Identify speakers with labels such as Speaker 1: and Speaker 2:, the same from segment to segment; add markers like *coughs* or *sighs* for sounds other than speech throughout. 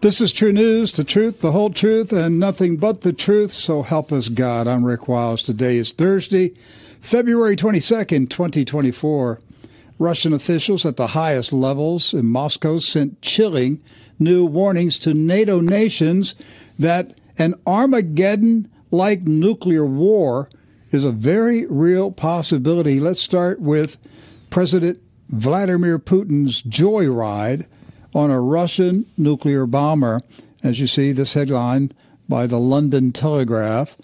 Speaker 1: This is TruNews, the truth, the whole truth, and nothing but the truth. So help us God. I'm Rick Wiles. Today is Thursday, February 22nd, 2024. Russian officials at the highest levels in Moscow sent chilling new warnings to NATO nations that an Armageddon like nuclear war is a very real possibility. Let's start with President Vladimir Putin's joyride on a Russian nuclear bomber. As you see, this headline by the London Telegraph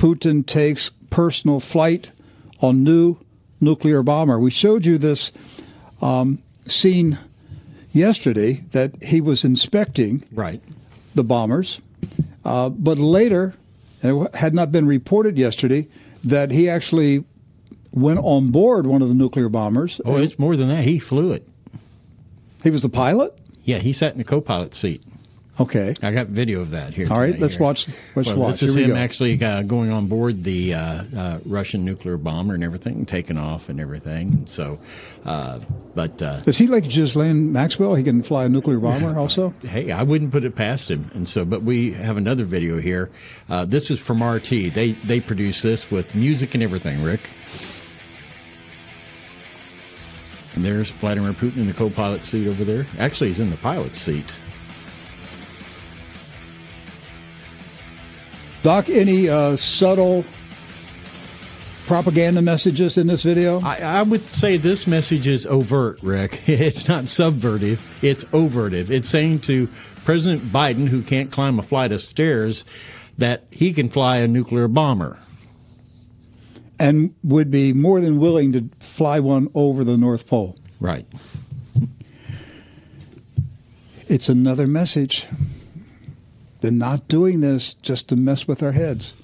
Speaker 1: Putin takes personal flight on new nuclear bomber. We showed you this um, scene yesterday that he was inspecting
Speaker 2: right.
Speaker 1: the bombers, uh, but later, and it had not been reported yesterday, that he actually went on board one of the nuclear bombers.
Speaker 2: Oh, it's more than that. He flew it.
Speaker 1: He was the pilot?
Speaker 2: Yeah, he sat in the co-pilot seat.
Speaker 1: Okay.
Speaker 2: I got video of that here.
Speaker 1: All right, let's
Speaker 2: here.
Speaker 1: watch. Let's
Speaker 2: Well,
Speaker 1: watch.
Speaker 2: This is him
Speaker 1: go.
Speaker 2: actually uh, going on board the uh, uh, Russian nuclear bomber and everything, taking off and everything. And So, uh, but uh,
Speaker 1: Is he like Ghislaine Maxwell? He can fly a nuclear bomber also?
Speaker 2: hey, I wouldn't put it past him. And so, but we have another video here. Uh, this is from RT. They they produce this with music and everything. Rick. And there's Vladimir Putin in the co-pilot seat over there. Actually, he's in the pilot seat.
Speaker 1: Doc, any uh, subtle propaganda messages in this video?
Speaker 2: I, I would say this message is overt, Rick. *laughs* It's not subvertive, it's overtive. It's saying to President Biden, who can't climb a flight of stairs, that he can fly a nuclear bomber.
Speaker 1: And would be more than willing to fly one over the North Pole.
Speaker 2: Right.
Speaker 1: It's another message. They're not doing this just to mess with our heads.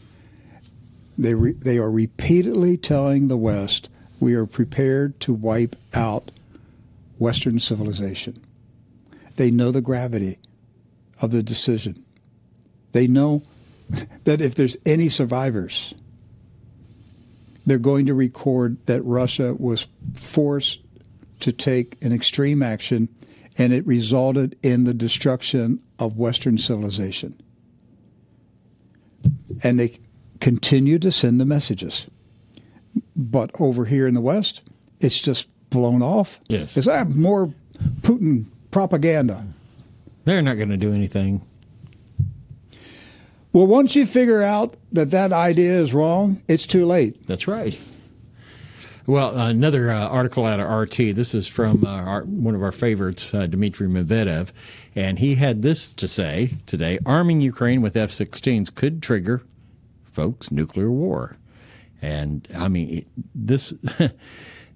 Speaker 1: They, re- they are repeatedly telling the West we are prepared to wipe out Western civilization. They know the gravity of the decision. They know *laughs* that if there's any survivors, they're going to record that Russia was forced to take an extreme action and it resulted in the destruction of Western civilization. And they continue to send the messages. But over here in the West, it's just blown off.
Speaker 2: Yes.
Speaker 1: It's uh, more Putin propaganda.
Speaker 2: They're not going to do anything.
Speaker 1: Well, once you figure out that that idea is wrong, it's too late.
Speaker 2: That's right. Well, another uh, article out of RT. This is from uh, our, one of our favorites, uh, Dmitry Medvedev, and he had this to say today: "Arming Ukraine with F-16s could trigger, folks, nuclear war." And I mean, this *laughs*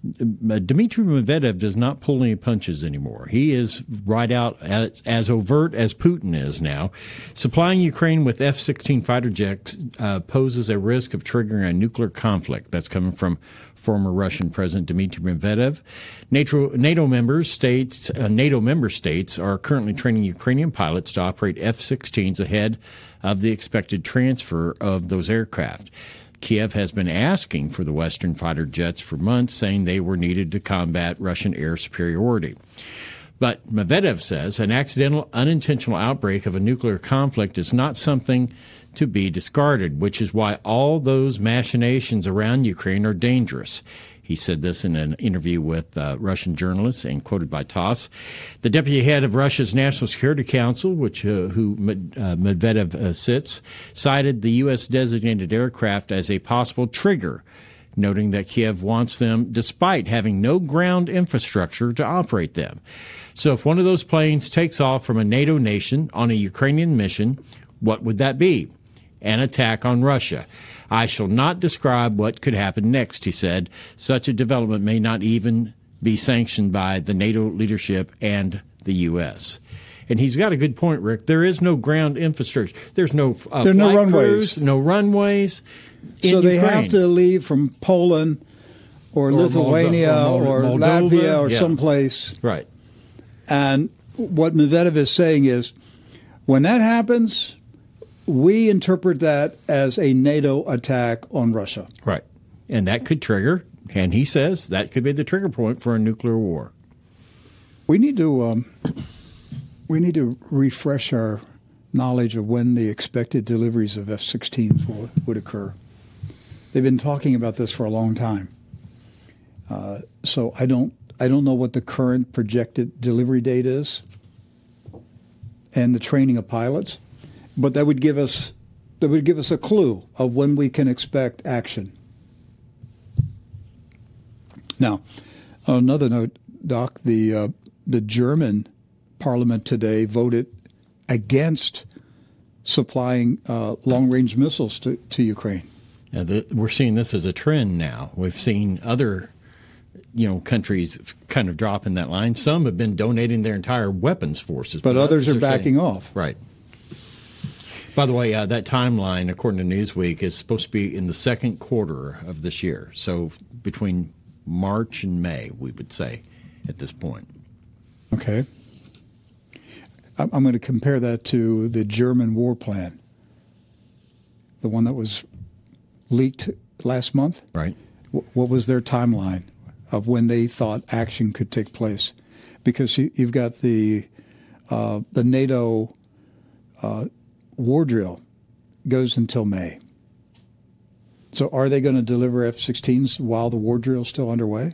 Speaker 2: Dmitry Medvedev does not pull any punches anymore. He is right out as, as overt as Putin is now. Supplying Ukraine with F 16 fighter jets uh, poses a risk of triggering a nuclear conflict. That's coming from former Russian President Dmitry Medvedev. NATO, NATO members states, uh, NATO member states are currently training Ukrainian pilots to operate F 16s ahead of the expected transfer of those aircraft. Kiev has been asking for the Western fighter jets for months, saying they were needed to combat Russian air superiority. But Medvedev says an accidental, unintentional outbreak of a nuclear conflict is not something to be discarded, which is why all those machinations around Ukraine are dangerous. He said this in an interview with uh, Russian journalists and quoted by TASS. The deputy head of Russia's National Security Council, which uh, who uh, Medvedev uh, sits, cited the U.S. designated aircraft as a possible trigger noting that Kiev wants them despite having no ground infrastructure to operate them. So, if one of those planes takes off from a NATO nation on a Ukrainian mission, what would that be? An attack on Russia. I shall not describe what could happen next, he said. Such a development may not even be sanctioned by the NATO leadership and the U.S. And he's got a good point, Rick. There is no ground infrastructure. There's no uh,
Speaker 1: There are no runways.
Speaker 2: crews, no runways.
Speaker 1: so they have to leave from Poland or,
Speaker 2: Or
Speaker 1: Lithuania
Speaker 2: Moldo-
Speaker 1: or,
Speaker 2: or
Speaker 1: Latvia or
Speaker 2: Yeah.
Speaker 1: someplace.
Speaker 2: right.
Speaker 1: And what Medvedev is saying is when that happens, we interpret that as a NATO attack on Russia.
Speaker 2: Right. And that could trigger, and he says that could be the trigger point for a nuclear war.
Speaker 1: We need to um, we need to refresh our knowledge of when the expected deliveries of F-16s will, would occur. They've been talking about this for a long time, uh, so I don't I don't know what the current projected delivery date is, and the training of pilots, but that would give us that would give us a clue of when we can expect action. Now, on another note, Doc, the uh, the German Parliament today voted against supplying uh, long range missiles to, to Ukraine.
Speaker 2: Now, the, we're seeing this as a trend now. We've seen other, you know, countries kind of drop in that line. Some have been donating their entire weapons forces,
Speaker 1: But others are
Speaker 2: saying-
Speaker 1: backing off.
Speaker 2: Right. By the way, uh, that timeline, according to Newsweek, is supposed to be in the second quarter of this year. So between March and May, we would say, at this point.
Speaker 1: Okay. I'm I'm going to compare that to the German war plan, the one that was leaked last month.
Speaker 2: Right.
Speaker 1: What was their timeline of when they thought action could take place? Because you, you've got the uh, the NATO uh, war drill goes until May. So are they going to deliver F-16s while the war drill is still underway?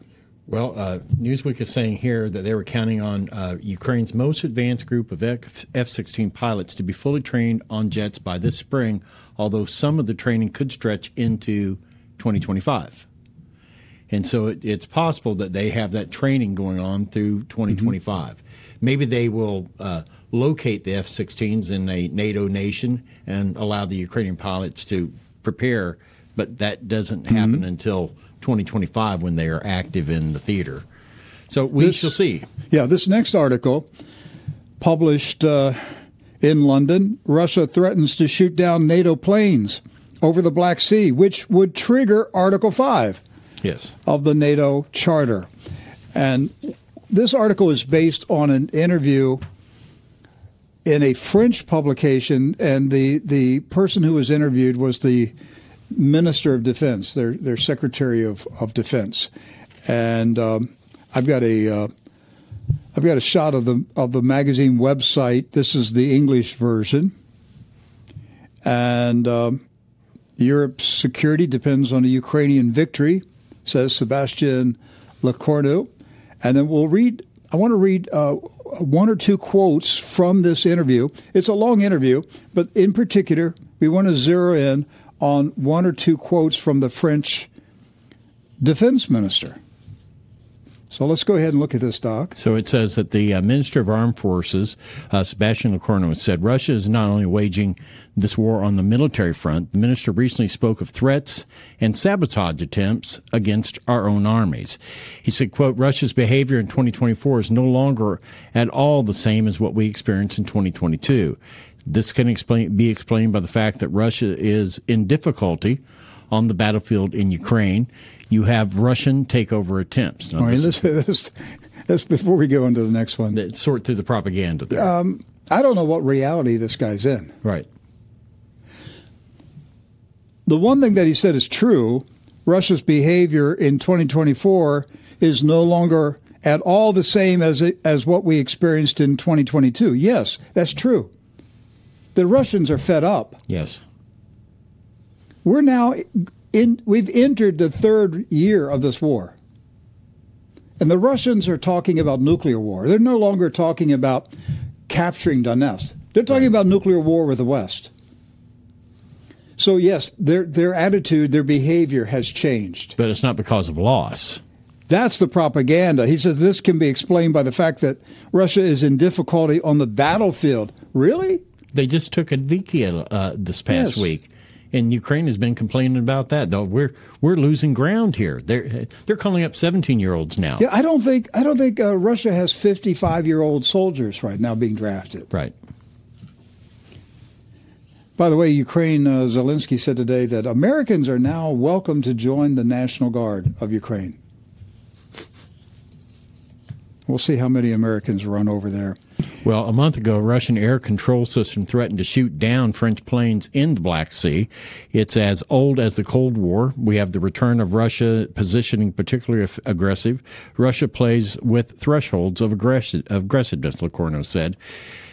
Speaker 2: Well, uh, Newsweek is saying here that they were counting on uh, Ukraine's most advanced group of F 16 pilots to be fully trained on jets by this spring, although some of the training could stretch into 2025. And so it, it's possible that they have that training going on through 2025. Maybe they will uh, locate the F 16s in a NATO nation and allow the Ukrainian pilots to prepare, but that doesn't happen until 2025 when they are active in the theater. So we
Speaker 1: This-
Speaker 2: shall see.
Speaker 1: Yeah, this next article, published uh, in London, Russia threatens to shoot down NATO planes over the Black Sea, which would trigger Article 5
Speaker 2: Yes.
Speaker 1: of the NATO Charter. And this article is based on an interview in a French publication, and the, the person who was interviewed was the Minister of Defense, their, their Secretary of, of Defense. And um, I've got a uh, I've got a shot of the of the magazine website. This is the English version, and um, Europe's security depends on a Ukrainian victory, says Sebastian Lecornu. And then we'll read. I want to read uh, one or two quotes from this interview. It's a long interview, but in particular, we want to zero in on one or two quotes from the French defense minister. So let's go ahead and look at this, Doc.
Speaker 2: So it says that the uh, Minister of Armed Forces, uh, Sebastian Lecornu, said Russia is not only waging this war on the military front, the minister recently spoke of threats and sabotage attempts against our own armies. He said, quote, Russia's behavior in 2024 is no longer at all the same as what we experienced in 2022. This can explain, be explained by the fact that Russia is in difficulty on the battlefield in Ukraine. You have Russian takeover attempts. Now,
Speaker 1: All right,
Speaker 2: this-
Speaker 1: let's, *laughs* let's before we go into the next one.
Speaker 2: sort through the propaganda there.
Speaker 1: Um, I don't know what reality this guy's in.
Speaker 2: right.
Speaker 1: The one thing that he said is true Russia's behavior in 2024 is no longer at all the same as, it, as what we experienced in 2022. Yes, that's true. The Russians are fed up.
Speaker 2: Yes.
Speaker 1: We're now in, we've entered the third year of this war. And the Russians are talking about nuclear war. They're no longer talking about capturing Donetsk. They're talking about nuclear war with the West. So yes, their their attitude, their behavior has changed.
Speaker 2: But it's not because of loss.
Speaker 1: That's the propaganda. He says this can be explained by the fact that Russia is in difficulty on the battlefield. Really?
Speaker 2: They just took Advikia uh, this past
Speaker 1: Yes.
Speaker 2: week, and Ukraine has been complaining about that. Though we're we're losing ground here. They're they're calling up seventeen year olds now.
Speaker 1: Yeah, I don't think I don't think uh, Russia has 55 year old soldiers right now being drafted.
Speaker 2: Right.
Speaker 1: By the way, Ukraine uh, Zelensky said today that Americans are now welcome to join the National Guard of Ukraine. We'll see how many Americans run over there.
Speaker 2: Well, a month ago, a Russian air control system threatened to shoot down French planes in the Black Sea. It's as old as the Cold War. We have the return of Russia positioning particularly aggressive. Russia plays with thresholds of aggressive, aggressiveness, Lecornu said.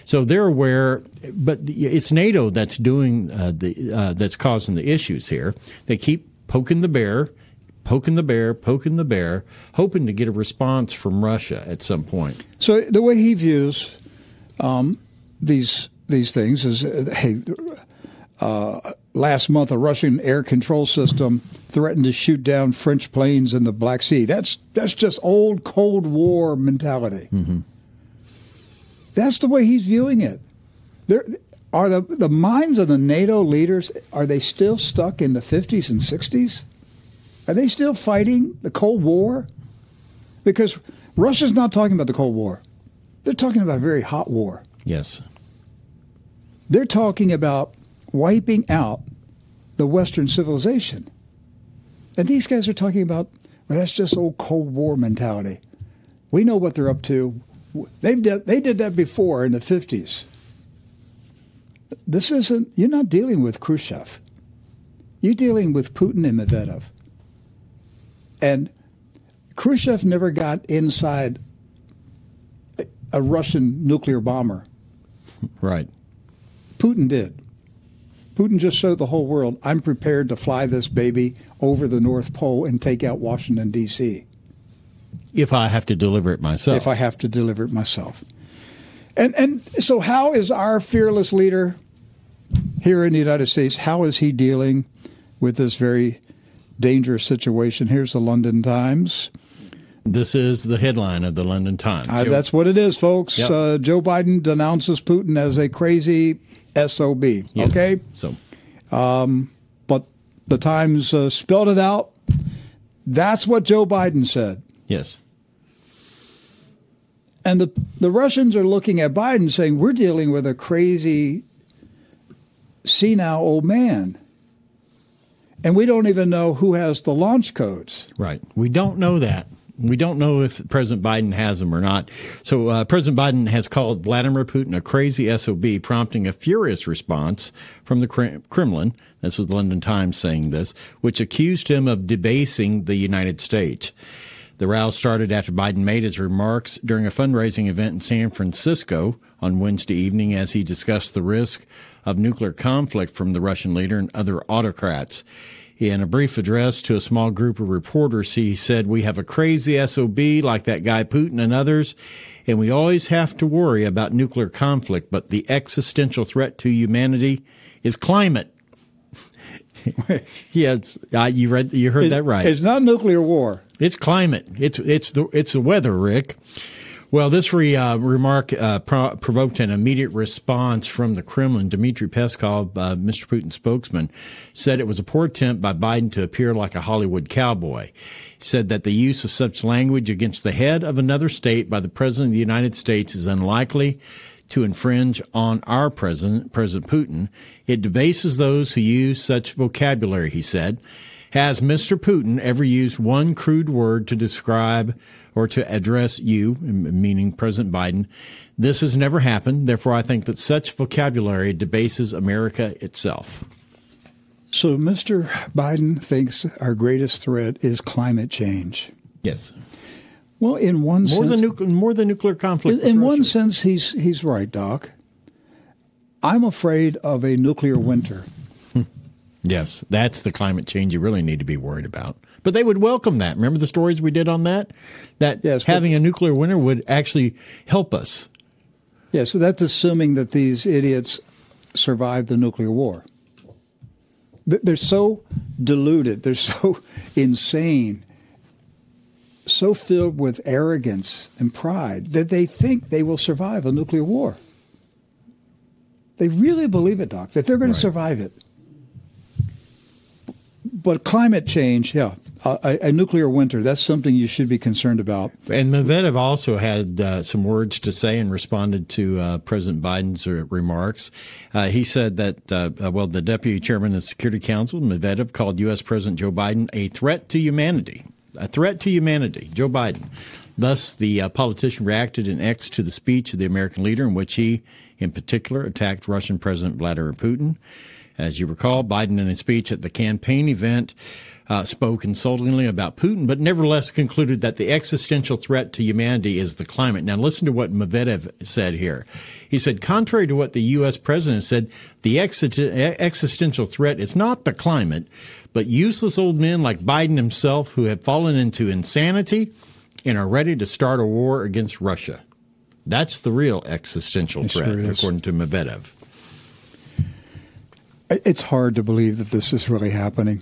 Speaker 2: So they're aware, but it's NATO that's doing uh, the uh, that's causing the issues here. They keep poking the bear, poking the bear, poking the bear, hoping to get a response from Russia at some point.
Speaker 1: So the way he views um, these these things is, uh, hey, uh, last month a Russian air control system threatened to shoot down French planes in the Black Sea. That's that's just old Cold War mentality. That's the way he's viewing it. There are the the minds of the NATO leaders. Are they still stuck in the fifties and sixties? Are they still fighting the Cold War? Because Russia's not talking about the Cold War. They're talking about a very hot war.
Speaker 2: Yes.
Speaker 1: They're talking about wiping out the Western civilization. And these guys are talking about, well, that's just old Cold War mentality. We know what they're up to. They've did, they did that before in the 50s. This isn't, you're not dealing with Khrushchev. You're dealing with Putin and Medvedev. And Khrushchev never got inside a- Russian nuclear bomber.
Speaker 2: Right.
Speaker 1: Putin did. Putin just showed the whole world, I'm prepared to fly this baby over the North Pole and take out Washington, D.C.,
Speaker 2: If I have to deliver it myself.
Speaker 1: if I have to deliver it myself. And, and so, how is our fearless leader here in the United States, how is he dealing with this very dangerous situation? Here's the London Times.
Speaker 2: this is the headline of the London Times.
Speaker 1: Uh, that's what it is, folks.
Speaker 2: Yep.
Speaker 1: Uh, Joe Biden denounces Putin as a crazy SOB.
Speaker 2: Yes.
Speaker 1: Okay?
Speaker 2: So
Speaker 1: but the Times uh, spelled it out. That's what Joe Biden said.
Speaker 2: yes.
Speaker 1: And the, the Russians are looking at Biden saying, we're dealing with a crazy, senile old man. And we don't even know who has the launch codes.
Speaker 2: Right. We don't know that. We don't know if President Biden has them or not. So uh, President Biden has called Vladimir Putin a crazy SOB, prompting a furious response from the Kremlin. This is the London Times saying this, which accused him of debasing the United States. The row started after Biden made his remarks during a fundraising event in San Francisco on Wednesday evening as he discussed the risk of nuclear conflict from the Russian leader and other autocrats. In a brief address to a small group of reporters, he said, We have a crazy SOB like that guy Putin and others, and we always have to worry about nuclear conflict, but the existential threat to humanity is climate. *laughs* yes, uh, you read, you heard that right.
Speaker 1: It's not nuclear war.
Speaker 2: It's climate. It's it's the it's the weather, Rick. Well, this re, uh, remark uh, pro- provoked an immediate response from the Kremlin. Dmitry Peskov, uh, Mr. Putin's spokesman, said it was a poor attempt by Biden to appear like a Hollywood cowboy. He said that the use of such language against the head of another state by the President of the United States is unlikely to infringe on our president, President Putin. It debases those who use such vocabulary, he said. Has Mr. Putin ever used one crude word to describe or to address you, meaning President Biden? This has never happened. Therefore, I think that such vocabulary debases America itself.
Speaker 1: So Mr. Biden thinks our greatest threat is climate change.
Speaker 2: Yes.
Speaker 1: Well, in one
Speaker 2: More
Speaker 1: sense,
Speaker 2: than, nuclear, more than nuclear conflict.
Speaker 1: in, in one sense, he's he's right, Doc. I'm afraid of a nuclear winter. *laughs*
Speaker 2: Yes, that's the climate change you really need to be worried about. But they would welcome that. Remember the stories we did on that? That
Speaker 1: Yes, but-
Speaker 2: having a nuclear winter would actually help us.
Speaker 1: Yeah, so that's assuming that these idiots survived the nuclear war. They're so deluded. They're *laughs* so insane, so filled with arrogance and pride that they think they will survive a nuclear war. They really believe it, Doc, that they're going right. to survive it. But climate change, yeah, a, a, nuclear winter, that's something you should be concerned about.
Speaker 2: And Medvedev also had uh, some words to say and responded to uh, President Biden's uh, remarks. Uh, he said that, uh, uh, well, the deputy chairman of the Security Council, Medvedev, called U.S. President Joe Biden a threat to humanity. A threat to humanity, Joe Biden. Thus, the politician reacted in X to the speech of the American leader, in which he, in particular, attacked Russian President Vladimir Putin. As you recall, Biden, in a speech at the campaign event, uh, spoke insultingly about Putin, but nevertheless concluded that the existential threat to humanity is the climate. Now, listen to what Medvedev said here. He said, contrary to what the U.S. president said, the ex- existential threat is not the climate, but useless old men like Biden himself who have fallen into insanity and are ready to start a war against Russia. That's the real existential threat, sure according to Medvedev.
Speaker 1: It's hard to believe that this is really happening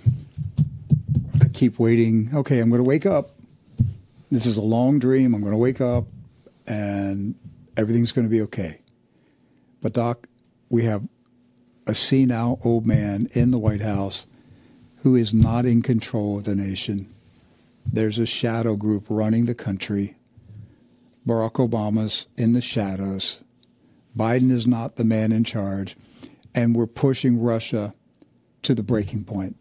Speaker 1: I keep waiting. Okay, I'm going to wake up. This is a long dream. I'm going to wake up and everything's going to be okay. But, Doc, we have a senile old man in the White House who is not in control of the nation. There's a shadow group running the country. Barack Obama's in the shadows. Biden is not the man in charge. And we're pushing Russia to the breaking point.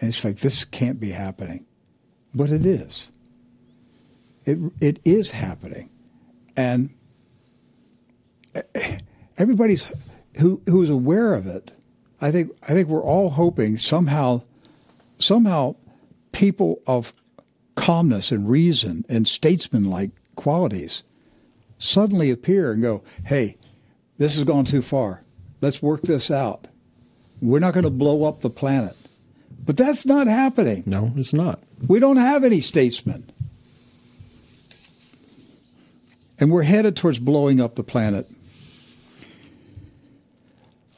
Speaker 1: And it's like, this can't be happening. But it is. It, it is happening. And everybody's who, who's aware of it, I think, I think we're all hoping somehow, somehow people of calmness and reason and statesman-like qualities suddenly appear and go, hey, this has gone too far. Let's work this out. We're not going to blow up the planet. But that's not happening.
Speaker 2: No, it's not.
Speaker 1: We don't have any statesmen. And we're headed towards blowing up the planet.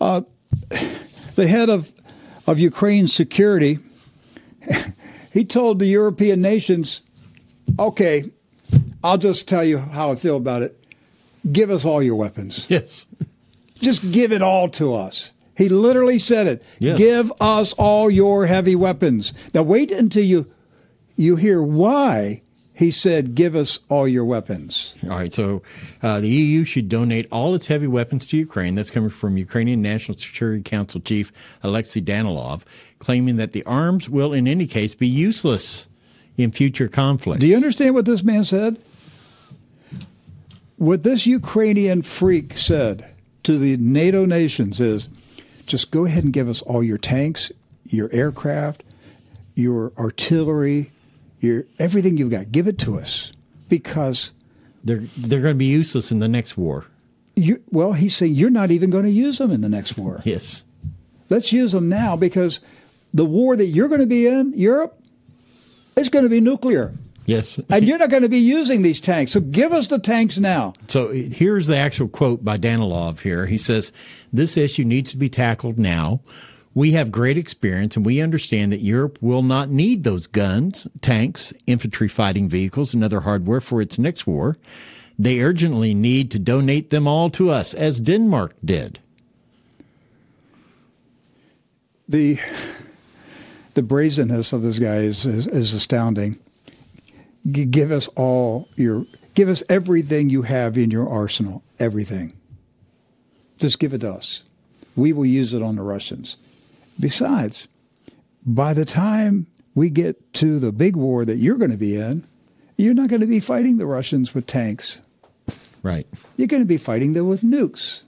Speaker 1: Uh, *sighs* the head of, of Ukraine's security, *laughs* he told the European nations, okay, I'll just tell you how I feel about it. Give us all your weapons.
Speaker 2: Yes.
Speaker 1: Just give it all to us. He literally said it. Give us all your heavy weapons. Now wait until you you hear why he said, "Give us all your weapons."
Speaker 2: All right. So uh, the EU should donate all its heavy weapons to Ukraine. That's coming from Ukrainian National Security Council Chief Alexei Danilov, claiming that the arms will, in any case, be useless in future conflict.
Speaker 1: Do you understand what this man said? What this Ukrainian freak said to the NATO nations is just go ahead and give us all your tanks, your aircraft, your artillery, your everything you've got. Give it to us because
Speaker 2: they're they're going to be useless in the next war.
Speaker 1: You, well, he's saying you're not even going to use them in the next war. *laughs*
Speaker 2: Yes.
Speaker 1: Let's use them now because the war that you're going to be in, Europe, is going to be nuclear.
Speaker 2: Yes. *laughs*
Speaker 1: and you're not going to be using these tanks. So give us the tanks now.
Speaker 2: So here's the actual quote by Danilov here. He says, This issue needs to be tackled now. We have great experience and we understand that Europe will not need those guns, tanks, infantry fighting vehicles, and other hardware for its next war. They urgently need to donate them all to us, as Denmark did.
Speaker 1: The the brazenness of this guy is, is, is astounding give us all your give us everything you have in your arsenal everything. Just give it to us. We will use it on the russians. Besides by the time we get to the big war that you're going to be in you're not going to be fighting the russians with tanks.
Speaker 2: Right.
Speaker 1: You're going to be fighting them with nukes.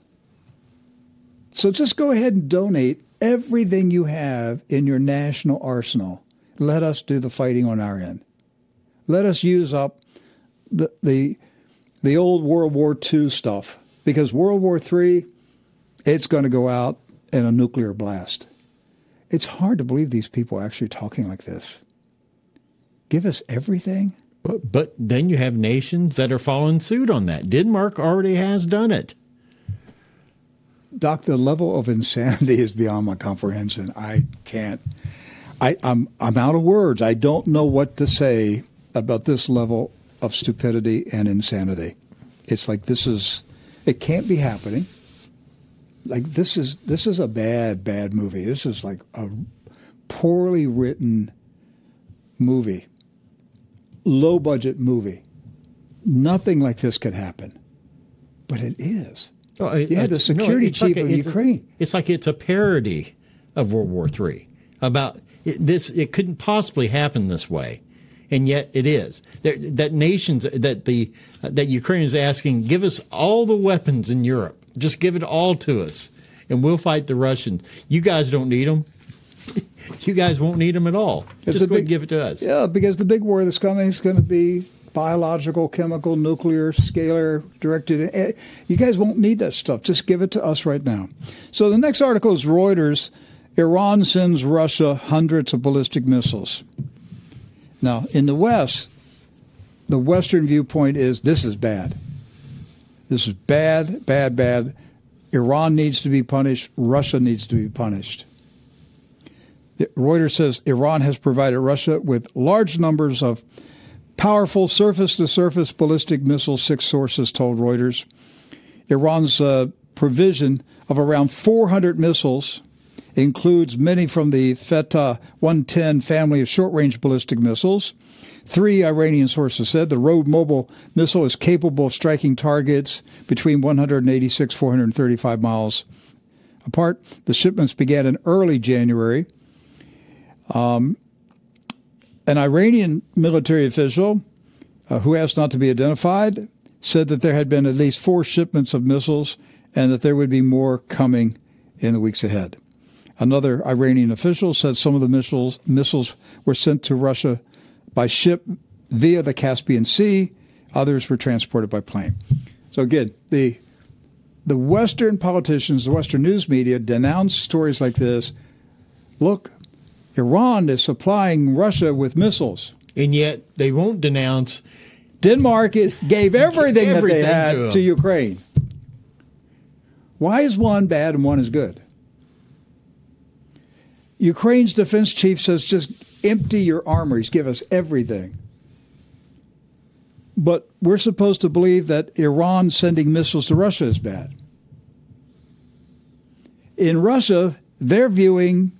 Speaker 1: So just go ahead and donate everything you have in your national arsenal. Let us do the fighting on our end let us use up the the, the old World War II stuff because World War III, it's going to go out in a nuclear blast. It's hard to believe these people are actually talking like this. Give us everything.
Speaker 2: But, but then you have nations that are following suit on that. Denmark already has done it.
Speaker 1: Doc, the level of insanity *laughs* is beyond my comprehension. I can't. I, I'm I'm out of words. I don't know what to say about this level of stupidity and insanity. It's like this is. It can't be happening. Like this is this is a bad bad movie. This is like a poorly written movie, low budget movie. Nothing like this could happen, but it is.
Speaker 2: Oh, it-
Speaker 1: Yeah, the
Speaker 2: it's- no,
Speaker 1: security
Speaker 2: it's like
Speaker 1: chief
Speaker 2: a-
Speaker 1: of
Speaker 2: it's a-
Speaker 1: Ukraine.
Speaker 2: it's like it's a parody of World War III. About it, this, it couldn't possibly happen this way, and yet it is. There, that nations that the that Ukraine is asking, give us all the weapons in Europe. Just give it all to us, and we'll fight the Russians. You guys don't need them. *laughs* you guys won't need them at all.
Speaker 1: It's
Speaker 2: Just go
Speaker 1: big-
Speaker 2: give it to us.
Speaker 1: Yeah, because the big war that's coming is going to be biological, chemical, nuclear, scalar, directed. eh, You guys won't need that stuff. Just give it to us right now. So the next article is Reuters. Iran sends Russia hundreds of ballistic missiles. Now, in the West, the Western viewpoint is this is bad. This is bad, bad, bad. Iran needs to be punished. Russia needs to be punished. Reuters says Iran has provided Russia with large numbers of powerful surface to surface ballistic missiles, six sources told Reuters. Iran's uh, provision of around 400 missiles includes many from the Fateh 110 family of short range ballistic missiles. Three Iranian sources said the Road Mobile missile is capable of striking targets between 186 435 miles apart. The shipments began in early January. Um, an Iranian military official, uh, who asked not to be identified, said that there had been at least four shipments of missiles and that there would be more coming in the weeks ahead. Another Iranian official said some of the missiles, missiles were sent to Russia by ship via the Caspian Sea. Others were transported by plane. So again, the the Western politicians, the Western news media denounce stories like this. Look, Iran is supplying Russia with missiles.
Speaker 2: And yet they won't denounce
Speaker 1: Denmark it gave everything, that they had
Speaker 2: to
Speaker 1: to. Ukraine. Why is one bad and one is good? Ukraine's defense chief says just empty your armories, give us everything. But we're supposed to believe that Iran sending missiles to Russia is bad. In Russia, they're viewing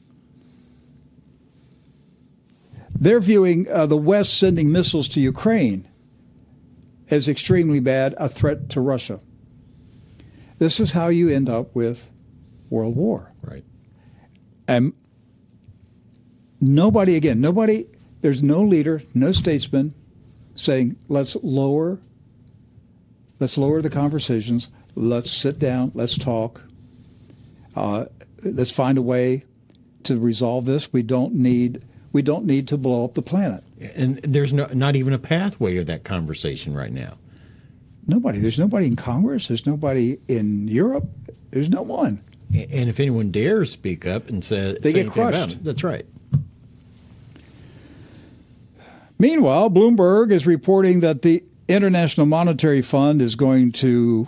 Speaker 1: they're viewing uh, the West sending missiles to Ukraine as extremely bad, a threat to Russia. This is how you end up with World War.
Speaker 2: right.
Speaker 1: And nobody, again, nobody, there's no leader, no statesman saying, let's lower, let's lower the conversations, let's sit down, let's talk, uh, let's find a way to resolve this. We don't need, we don't need to blow up the planet.
Speaker 2: And there's no, not even a pathway to that conversation right now.
Speaker 1: Nobody. There's nobody in Congress. There's nobody in Europe. There's no one.
Speaker 2: And if anyone dares speak up and say
Speaker 1: They get crushed.
Speaker 2: that's right.
Speaker 1: Meanwhile, Bloomberg is reporting that the International Monetary Fund is going to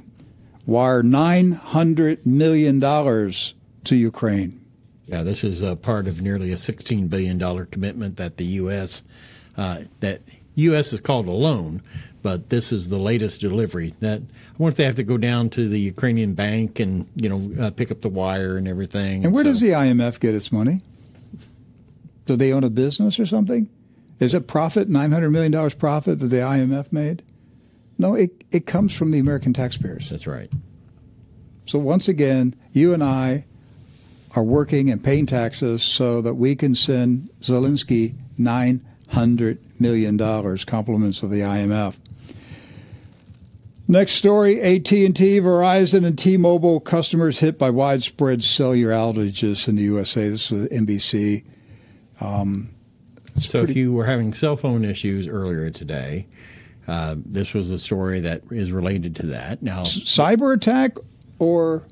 Speaker 1: wire $900 million to Ukraine.
Speaker 2: Yeah, this is a part of nearly a $16 billion commitment that the U.S. Uh, that U.S. is called a loan, but this is the latest delivery. That I wonder if they have to go down to the Ukrainian bank and you know uh, pick up the wire and everything.
Speaker 1: And where
Speaker 2: so-
Speaker 1: does the IMF get its money? Do they own a business or something? Is it profit, $900 million profit that the IMF made? No, it, it comes from the American taxpayers.
Speaker 2: That's right.
Speaker 1: So once again, you and I are working and paying taxes so that we can send Zelensky $900 million, compliments of the IMF. Next story, AT&T, Verizon, and T-Mobile customers hit by widespread cellular outages in the USA. This is NBC.
Speaker 2: Um, So if you were having cell phone issues earlier today, uh, this was a story that is related to that. Now,
Speaker 1: Cyber attack or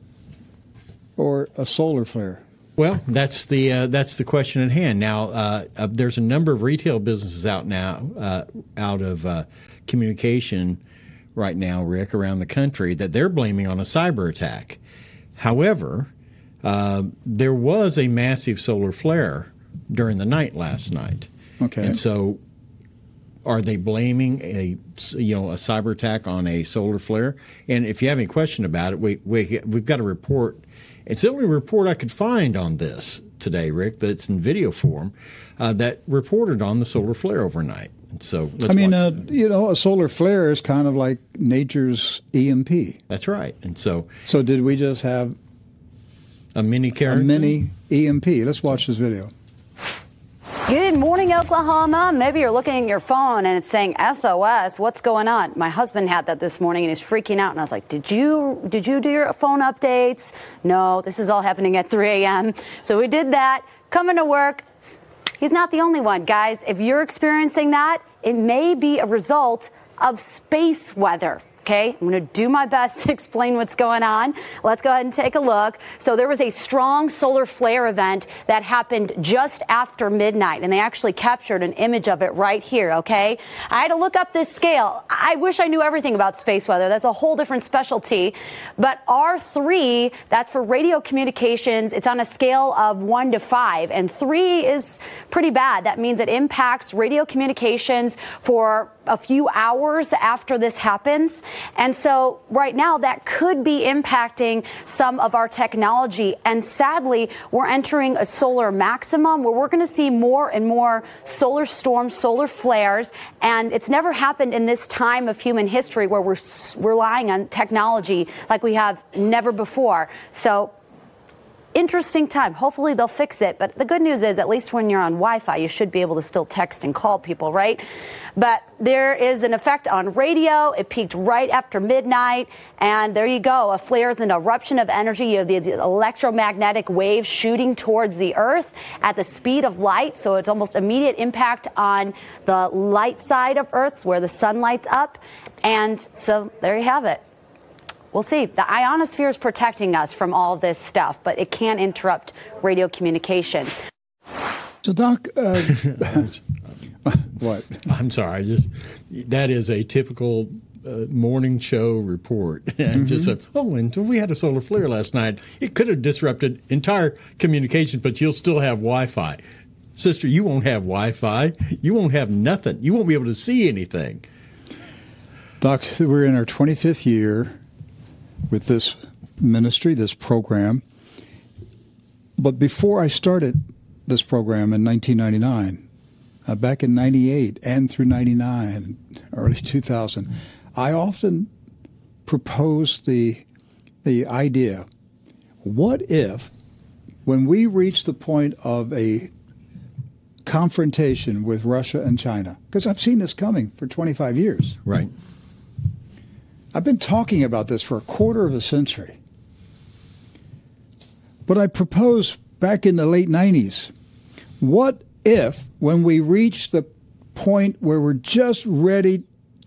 Speaker 1: or a solar flare?
Speaker 2: Well, that's the uh, that's the question at hand. Now, uh, uh, there's a number of retail businesses out now, uh, out of uh, communication right now, Rick, around the country that they're blaming on a cyber attack. However, uh, there was a massive solar flare during the night last night.
Speaker 1: Okay.
Speaker 2: And so are they blaming a you know a cyber attack on a solar flare? And if you have any question about it, we, we we've got a report. It's the only report I could find on this today, Rick. That's in video form uh, that reported on the solar flare overnight. So let's
Speaker 1: I mean, uh, you know, a solar flare is kind of like nature's EMP.
Speaker 2: that's right. And so
Speaker 1: So did we just have
Speaker 2: a mini
Speaker 1: a mini EMP? Let's watch this video.
Speaker 3: Good morning, Oklahoma. Maybe you're looking at your phone and it's saying SOS. What's going on? My husband had that this morning and he's freaking out. And I was like, "Did you did you do your phone updates?" No, this is all happening at 3 a.m. So we did that. Coming to work. He's not the only one, guys. If you're experiencing that, it may be a result of space weather. Okay, I'm going to do my best *laughs* to explain what's going on. Let's go ahead and take a look. So, there was a strong solar flare event that happened just after midnight, and they actually captured an image of it right here. Okay, I had to look up this scale. I wish I knew everything about space weather. That's a whole different specialty. But R3, that's for radio communications, it's on a scale of one to five, and three is pretty bad. That means it impacts radio communications for a few hours after this happens. And so right now that could be impacting some of our technology. And sadly, we're entering a solar maximum where we're going to see more and more solar storms, solar flares. And it's never happened in this time of human history where we're relying on technology like we have never before. So interesting time. Hopefully they'll fix it. But the good news is, at least when you're on Wi Fi, you should be able to still text and call people, right? But there is an effect on radio. It peaked right after midnight. And there you go. A flare is an eruption of energy. You have these electromagnetic waves shooting towards the Earth at the speed of light. So it's almost immediate impact on the light side of Earth where the sun lights up. And so there you have it. We'll see. The ionosphere is protecting us from all this stuff, but it can interrupt radio communications.
Speaker 1: So, Doc, uh, *laughs* what?
Speaker 2: I'm sorry. I just that is a typical uh, morning show report. *laughs* And Just a, oh, and we had a solar flare last night. It could have disrupted entire communication, but you'll still have Wi-Fi. Sister, you won't have Wi-Fi. You won't have nothing. You won't be able to see anything.
Speaker 1: Doc, we're in our 25th year with this ministry, this program. But before I started this program in 1999, uh, back in 98 and through 99, early 2000, I often proposed the, the idea what if, when we reach the point of a confrontation with Russia and China, because I've seen this coming for 25 years.
Speaker 2: Right.
Speaker 1: I've been talking about this for a quarter of a century. But I proposed back in the late 90s what if, when we reach the point where we're just ready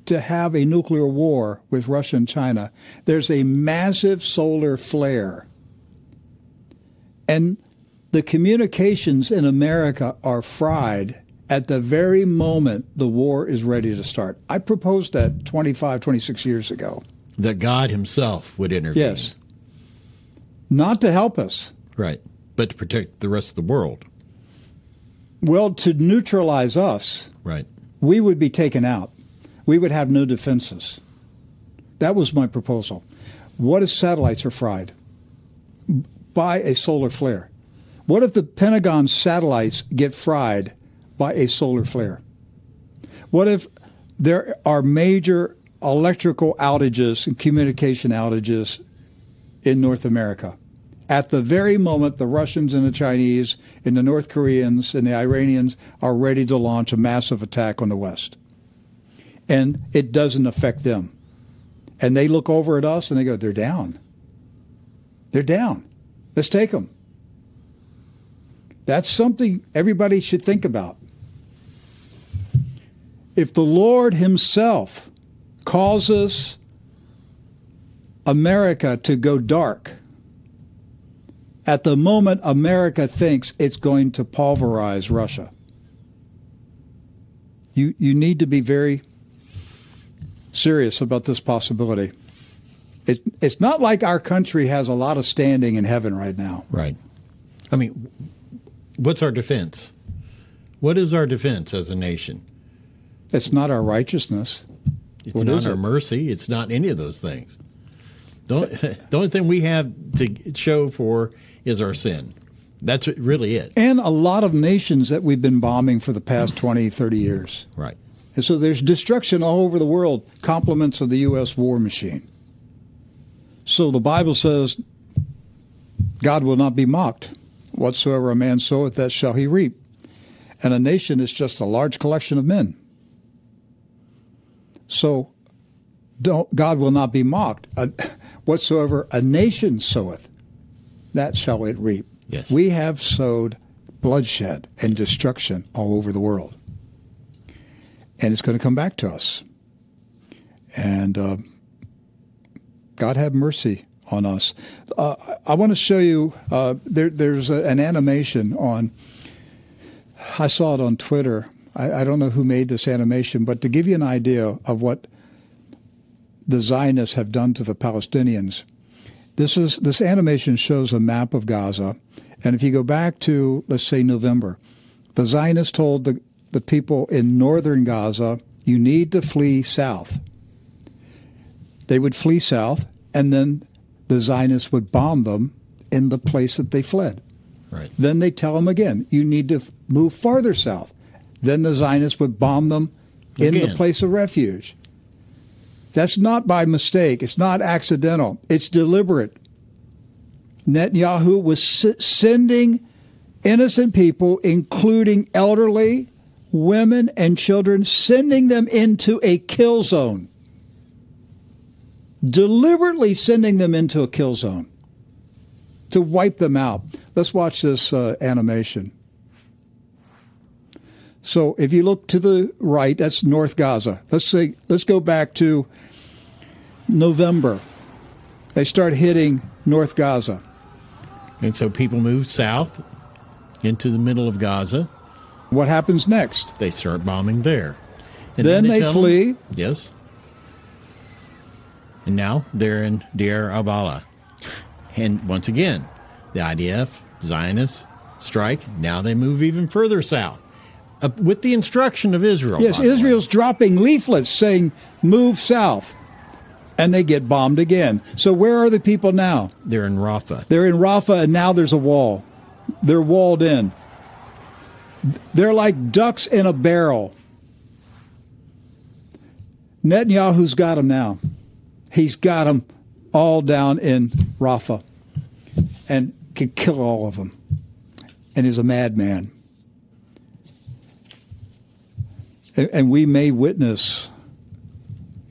Speaker 1: to have a nuclear war with Russia and China, there's a massive solar flare? And the communications in America are fried at the very moment the war is ready to start. I proposed that 25, 26 years ago.
Speaker 2: That God Himself would intervene.
Speaker 1: Yes. Not to help us.
Speaker 2: Right. But to protect the rest of the world.
Speaker 1: Well, to neutralize us,
Speaker 2: Right.
Speaker 1: we would be taken out. We would have no defenses. That was my proposal. What if satellites are fried by a solar flare? What if the Pentagon satellites get fried by a solar flare? What if there are major electrical outages and communication outages in North America? At the very moment the Russians and the Chinese and the North Koreans and the Iranians are ready to launch a massive attack on the West. And it doesn't affect them. And they look over at us and they go, they're down. They're down. Let's take them. That's something everybody should think about. If the Lord Himself causes America to go dark, at the moment America thinks it's going to pulverize Russia, you, you need to be very serious about this possibility. It, it's not like our country has a lot of standing in heaven right now.
Speaker 2: Right. I mean, what's our defense? What is our defense as a nation?
Speaker 1: It's not our righteousness.
Speaker 2: It's
Speaker 1: What
Speaker 2: not our
Speaker 1: it?
Speaker 2: mercy. It's not any of those things. The only, *laughs* the only thing we have to show for is our sin. That's really it.
Speaker 1: And a lot of nations that we've been bombing for the past 20, 30 years.
Speaker 2: Right.
Speaker 1: And so there's destruction all over the world, compliments of the U.S. war machine. So the Bible says God will not be mocked. Whatsoever a man soweth, that shall he reap. And a nation is just a large collection of men. So don't, God will not be mocked. Uh, whatsoever a nation soweth, that shall it reap.
Speaker 2: Yes.
Speaker 1: We have sowed bloodshed and destruction all over the world and it's going to come back to us. And uh, God have mercy on us. Uh, I want to show you. Uh, there, there's a, an animation on. I saw it on Twitter. I, I don't know who made this animation, but to give you an idea of what the Zionists have done to the Palestinians, this is this animation shows a map of Gaza, and if you go back to let's say November, the Zionists told the the people in northern Gaza, you need to flee south. They would flee south, and then the Zionists would bomb them in the place that they fled.
Speaker 2: Right.
Speaker 1: Then they tell them again, you need to move farther south. Then the Zionists would bomb them in the place of refuge. That's not by mistake. It's not accidental. It's deliberate. Netanyahu was s- sending innocent people, including elderly, women, and children, sending them into a kill zone. Deliberately sending them into a kill zone to wipe them out. Let's watch this uh, animation. So if you look to the right, that's North Gaza. Let's say let's go back to November. They start hitting North Gaza.
Speaker 2: And so people move south into the middle of Gaza.
Speaker 1: What happens next?
Speaker 2: They start bombing there. And
Speaker 1: Then they
Speaker 2: tell them-
Speaker 1: flee.
Speaker 2: yes. And now they're in Deir al-Balah. And once again, the IDF, Zionists, strike. Now they move even further south. Uh, with the instruction of Israel.
Speaker 1: Yes,
Speaker 2: by the way.
Speaker 1: Israel's dropping leaflets saying move south. And they get bombed again. So where are the people now?
Speaker 2: They're in Rafah.
Speaker 1: They're in Rafah and now there's a wall. They're walled in. They're like ducks in a barrel. Netanyahu's got them now. He's got them all down in Rafah and can kill all of them. And is a madman. And- And we may witness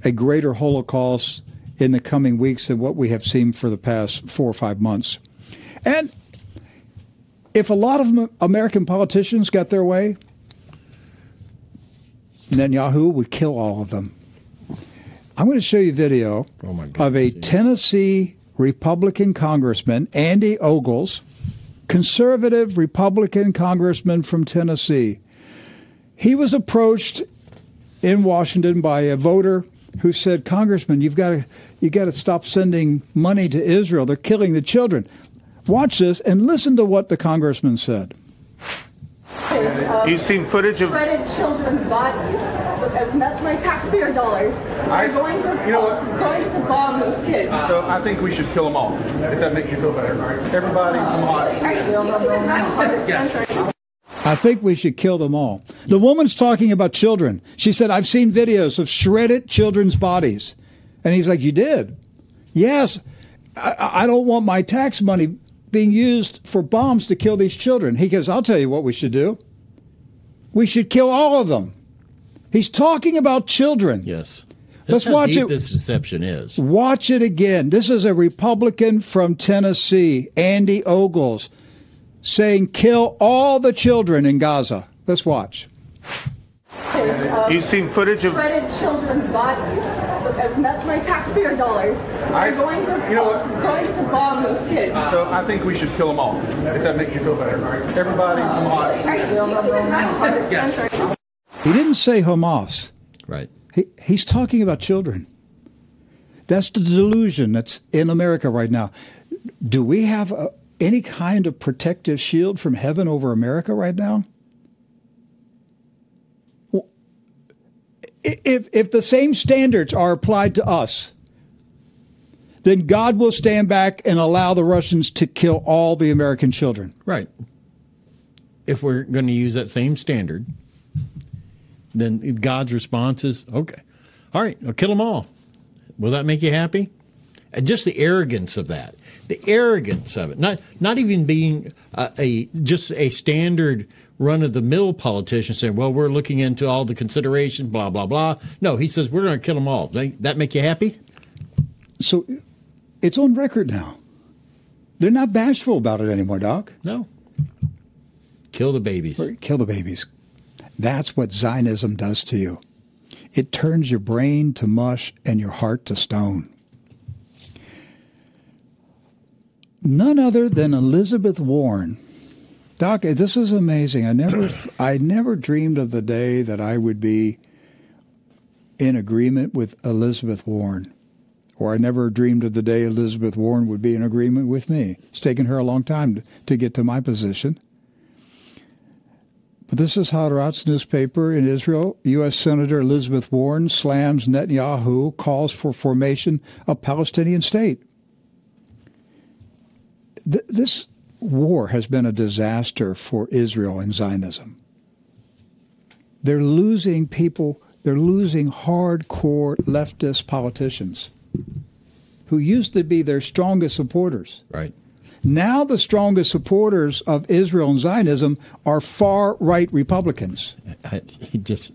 Speaker 1: a greater Holocaust in the coming weeks than what we have seen for the past four or five months. And if a lot of American politicians got their way, Netanyahu would kill all of them. I'm going to show you a video
Speaker 2: Oh,
Speaker 1: of a. Tennessee Republican congressman, Andy Ogles, conservative Republican congressman from Tennessee. He was approached in Washington by a voter who said, "Congressman, you've got to you got to stop sending money to Israel. They're killing the children." Watch this and listen to what the congressman said.
Speaker 4: You've seen footage of.
Speaker 5: shredded children's bodies. That's my taxpayer dollars.
Speaker 4: I-
Speaker 5: I'm going to
Speaker 4: you know what?
Speaker 5: going to bomb those kids.
Speaker 4: So I think we should kill them all. If that makes you feel better. Everybody, come on.
Speaker 5: Are you keeping that
Speaker 4: Yes.
Speaker 1: I think we should kill them all. The woman's talking about children. She said, I've seen videos of shredded children's bodies. And he's like, You did? Yes. I, I don't want my tax money being used for bombs to kill these children. He goes, I'll tell you what we should do. We should kill all of them. He's talking about children.
Speaker 2: Yes.
Speaker 1: Let's
Speaker 2: how
Speaker 1: watch it.
Speaker 2: This deception is.
Speaker 1: Watch it again. This is a Republican from Tennessee, Andy Ogles, saying, Kill all the children in Gaza. Let's watch.
Speaker 4: You've seen footage of.
Speaker 5: shredded children's bodies. And that's my taxpayer dollars.
Speaker 4: I-
Speaker 5: I'm going to
Speaker 4: you know what?
Speaker 5: going to bomb those kids.
Speaker 4: So I think we should kill them all. If that makes you feel better. Everybody, come on.
Speaker 5: Are you keeping that
Speaker 4: Yes.
Speaker 1: He didn't say Hamas.
Speaker 2: Right.
Speaker 1: He, he's talking about children. That's the delusion that's in America right now. Do we have a, any kind of protective shield from heaven over America right now? If, if the same standards are applied to us, then God will stand back and allow the Russians to kill all the American children.
Speaker 2: Right. If we're going to use that same standard, then God's response is okay. All right, I'll kill them all. Will that make you happy? And just the arrogance of that, the arrogance of it, not not even being a, a just a standard run of the mill politician saying, "Well, we're looking into all the considerations, blah blah blah." No, he says we're going to kill them all. That make you happy?
Speaker 1: So it's on record now. They're not bashful about it anymore, Doc.
Speaker 2: No. Kill the babies.
Speaker 1: Or Kill the babies. That's what Zionism does to you. It turns your brain to mush and your heart to stone. None other than Elizabeth Warren. Doc, this is amazing. I never, I never dreamed of the day that I would be in agreement with Elizabeth Warren, or I never dreamed of the day Elizabeth Warren would be in agreement with me. It's taken her a long time to, get to my position. But this is Haaretz newspaper in Israel. U.S. Senator Elizabeth Warren slams Netanyahu, calls for formation of Palestinian state. Th- this war has been a disaster for Israel and Zionism. They're losing people, they're losing hardcore leftist politicians who used to be their strongest supporters.
Speaker 2: Right.
Speaker 1: Now, the strongest supporters of Israel and Zionism are far right Republicans. *laughs*
Speaker 2: I, he just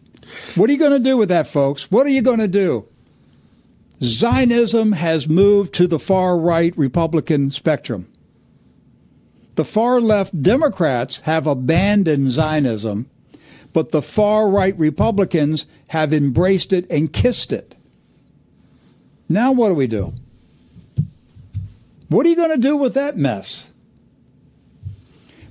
Speaker 1: What are you going to do with that, folks? What are you going to do? Zionism has moved to the far right Republican spectrum. The far left Democrats have abandoned Zionism, but the far right Republicans have embraced it and kissed it. Now, what do we do? What are you going to do with that mess?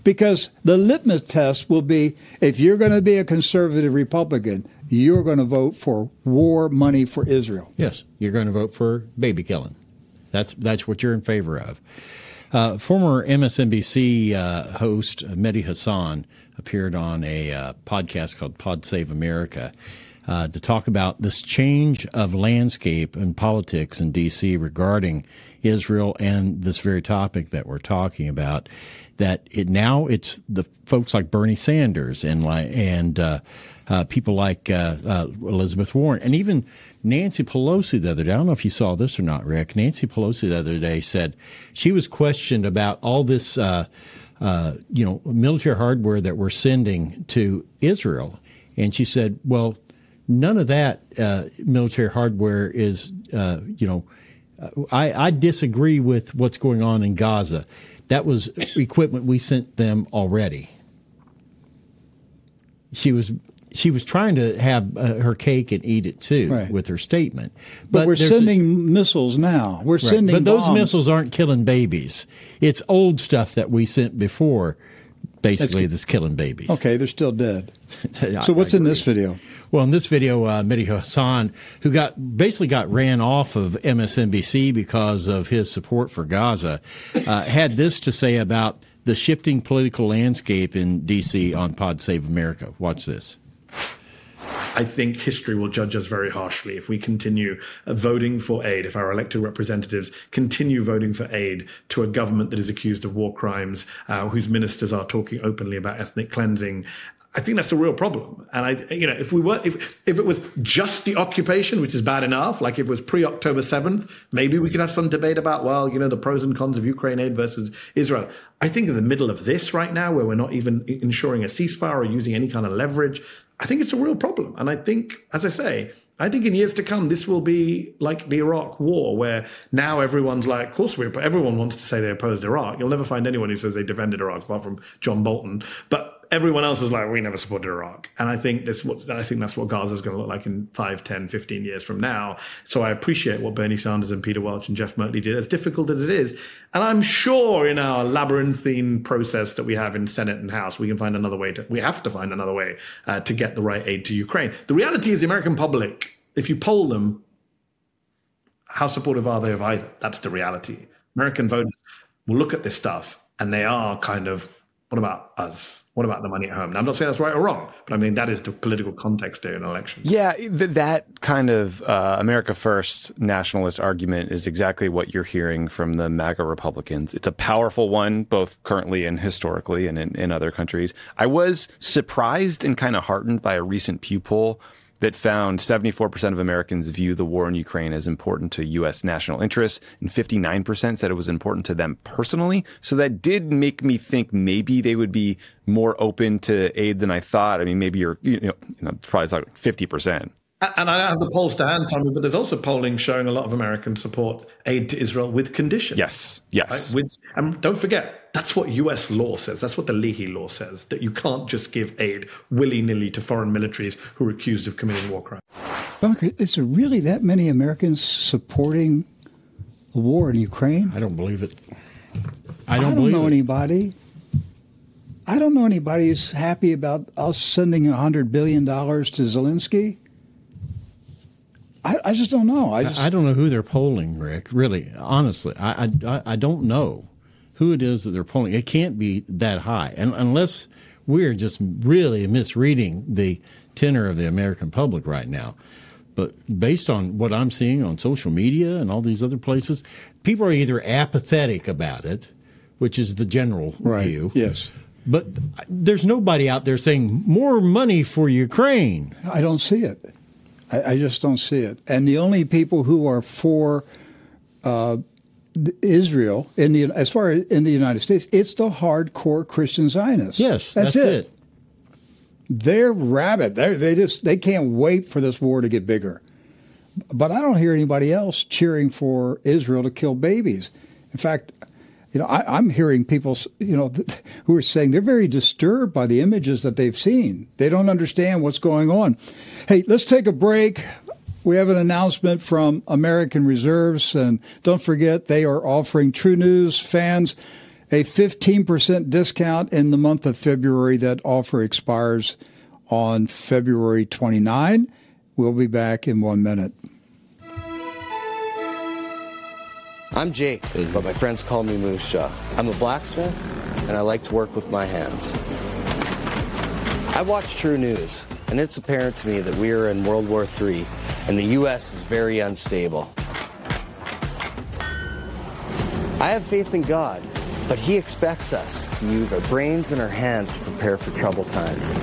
Speaker 1: Because the litmus test will be if you're going to be a conservative Republican, you're going to vote for war money for Israel.
Speaker 2: Yes, you're going to vote for baby killing. That's that's what you're in favor of. Uh, former MSNBC uh, host Mehdi Hasan appeared on a uh, podcast called Pod Save America uh, to talk about this change of landscape in politics in D.C. regarding Israel and this very topic that we're talking about. That it now it's the folks like Bernie Sanders and and uh, people like uh, uh, Elizabeth Warren and even Nancy Pelosi the other day. I don't know if you saw this or not, Rick. Nancy Pelosi the other day said she was questioned about all this, uh, you know, military hardware that we're sending to Israel, and she said, "Well, none of that military hardware is, you know." I, I disagree with what's going on in Gaza. That was equipment we sent them already. She was she was trying to have uh, her cake and eat it too
Speaker 1: Right.
Speaker 2: with her statement.
Speaker 1: But, we're
Speaker 2: there's a-
Speaker 1: sending missiles now. We're
Speaker 2: right.
Speaker 1: sending
Speaker 2: But those
Speaker 1: bombs.
Speaker 2: missiles aren't killing babies. It's old stuff that we sent before, basically,
Speaker 1: That's-
Speaker 2: that's killing babies.
Speaker 1: Okay, they're still dead. *laughs*
Speaker 2: I-
Speaker 1: So what's in this video?
Speaker 2: Well, in this video, uh, Mehdi Hasan, who got basically got ran off of MSNBC because of his support for Gaza, uh, had this to say about the shifting political landscape in D.C. on Pod Save America. Watch this.
Speaker 6: I think history will judge us very harshly if we continue uh, voting for aid, if our elected representatives continue voting for aid to a government that is accused of war crimes, uh, whose ministers are talking openly about ethnic cleansing. I think that's a real problem. And I, you know, if we were, if, if it was just the occupation, which is bad enough, like if it was pre October 7th, maybe we could have some debate about, well, you know, the pros and cons of Ukraine aid versus Israel. I think in the middle of this right now, where we're not even ensuring a ceasefire or using any kind of leverage, I think it's a real problem. And I think, as I say, I think in years to come, this will be like the Iraq war, where now everyone's like, of course, we, everyone wants to say they opposed Iraq. You'll never find anyone who says they defended Iraq, apart from John Bolton. But everyone else is like, we never supported Iraq. And I think this, I think that's what Gaza is going to look like in 5, 10, 15 years from now. So I appreciate what Bernie Sanders and Peter Welch and Jeff Merkley did, as difficult as it is. And I'm sure in our labyrinthine process that we have in Senate and House, we can find another way to, we have to find another way uh, to get the right aid to Ukraine. The reality is the American public, if you poll them, How supportive are they of either? That's the reality. American voters will look at this stuff and they are kind of, what about us? What about the money at home? Now, I'm not saying that's right or wrong, but I mean, that is the political context during an election.
Speaker 7: Yeah, th- that kind of uh, America First nationalist argument is exactly what you're hearing from the MAGA Republicans. It's a powerful one, both currently and historically, and in, in other countries. I was surprised and kind of heartened by a recent Pew poll that found 74% of Americans view the war in Ukraine as important to U.S. national interests, and 59% said it was important to them personally. So that did make me think maybe they would be more open to aid than I thought. I mean, maybe you're, you know, you know probably like 50%.
Speaker 6: And I don't have the polls to hand, Tommy, but there's also polling showing a lot of Americans support aid to Israel with conditions.
Speaker 7: Yes, yes.
Speaker 6: Right? With, and don't forget, that's what US law says. That's what the Leahy law says, that you can't just give aid willy nilly to foreign militaries who are accused of committing war crimes.
Speaker 1: Bunker, is there really that many Americans supporting the war in Ukraine?
Speaker 2: I don't believe it.
Speaker 1: I don't, I don't know it. anybody. I don't know anybody who's happy about us sending $100 billion to Zelensky. I, I just don't know. I, just,
Speaker 2: I, I don't know who they're polling, Rick. Really, honestly, I, I I don't know who it is that they're polling. It can't be that high, and unless we're just really misreading the tenor of the American public right now. But based on what I'm seeing on social media and all these other places, people are either apathetic about it, which is the general
Speaker 1: right.
Speaker 2: view.
Speaker 1: Yes.
Speaker 2: But there's nobody out there saying more money for Ukraine.
Speaker 1: I don't see it. I, I, just don't see it. And the only people who are for uh, Israel in the as far as in the United States, it's the hardcore Christian Zionists.
Speaker 2: Yes, that's, that's it. it.
Speaker 1: They're rabid. They they just they can't wait for this war to get bigger. But I don't hear anybody else cheering for Israel to kill babies. In fact, you know, I, am hearing people, you know, *laughs* who are saying they're very disturbed by the images that they've seen. They don't understand what's going on. Hey, let's take a break. We have an announcement from American Reserves, and don't forget they are offering TruNews fans a 15% discount in the month of February. That offer expires on February 29. We'll be back in one minute.
Speaker 8: I'm Jake, but my friends call me Jaw. I'm a blacksmith, and I like to work with my hands. I watch TruNews, and it's apparent to me that we are in World War III, and the U.S. is very unstable. I have faith in God, but He expects us to use our brains and our hands to prepare for trouble times.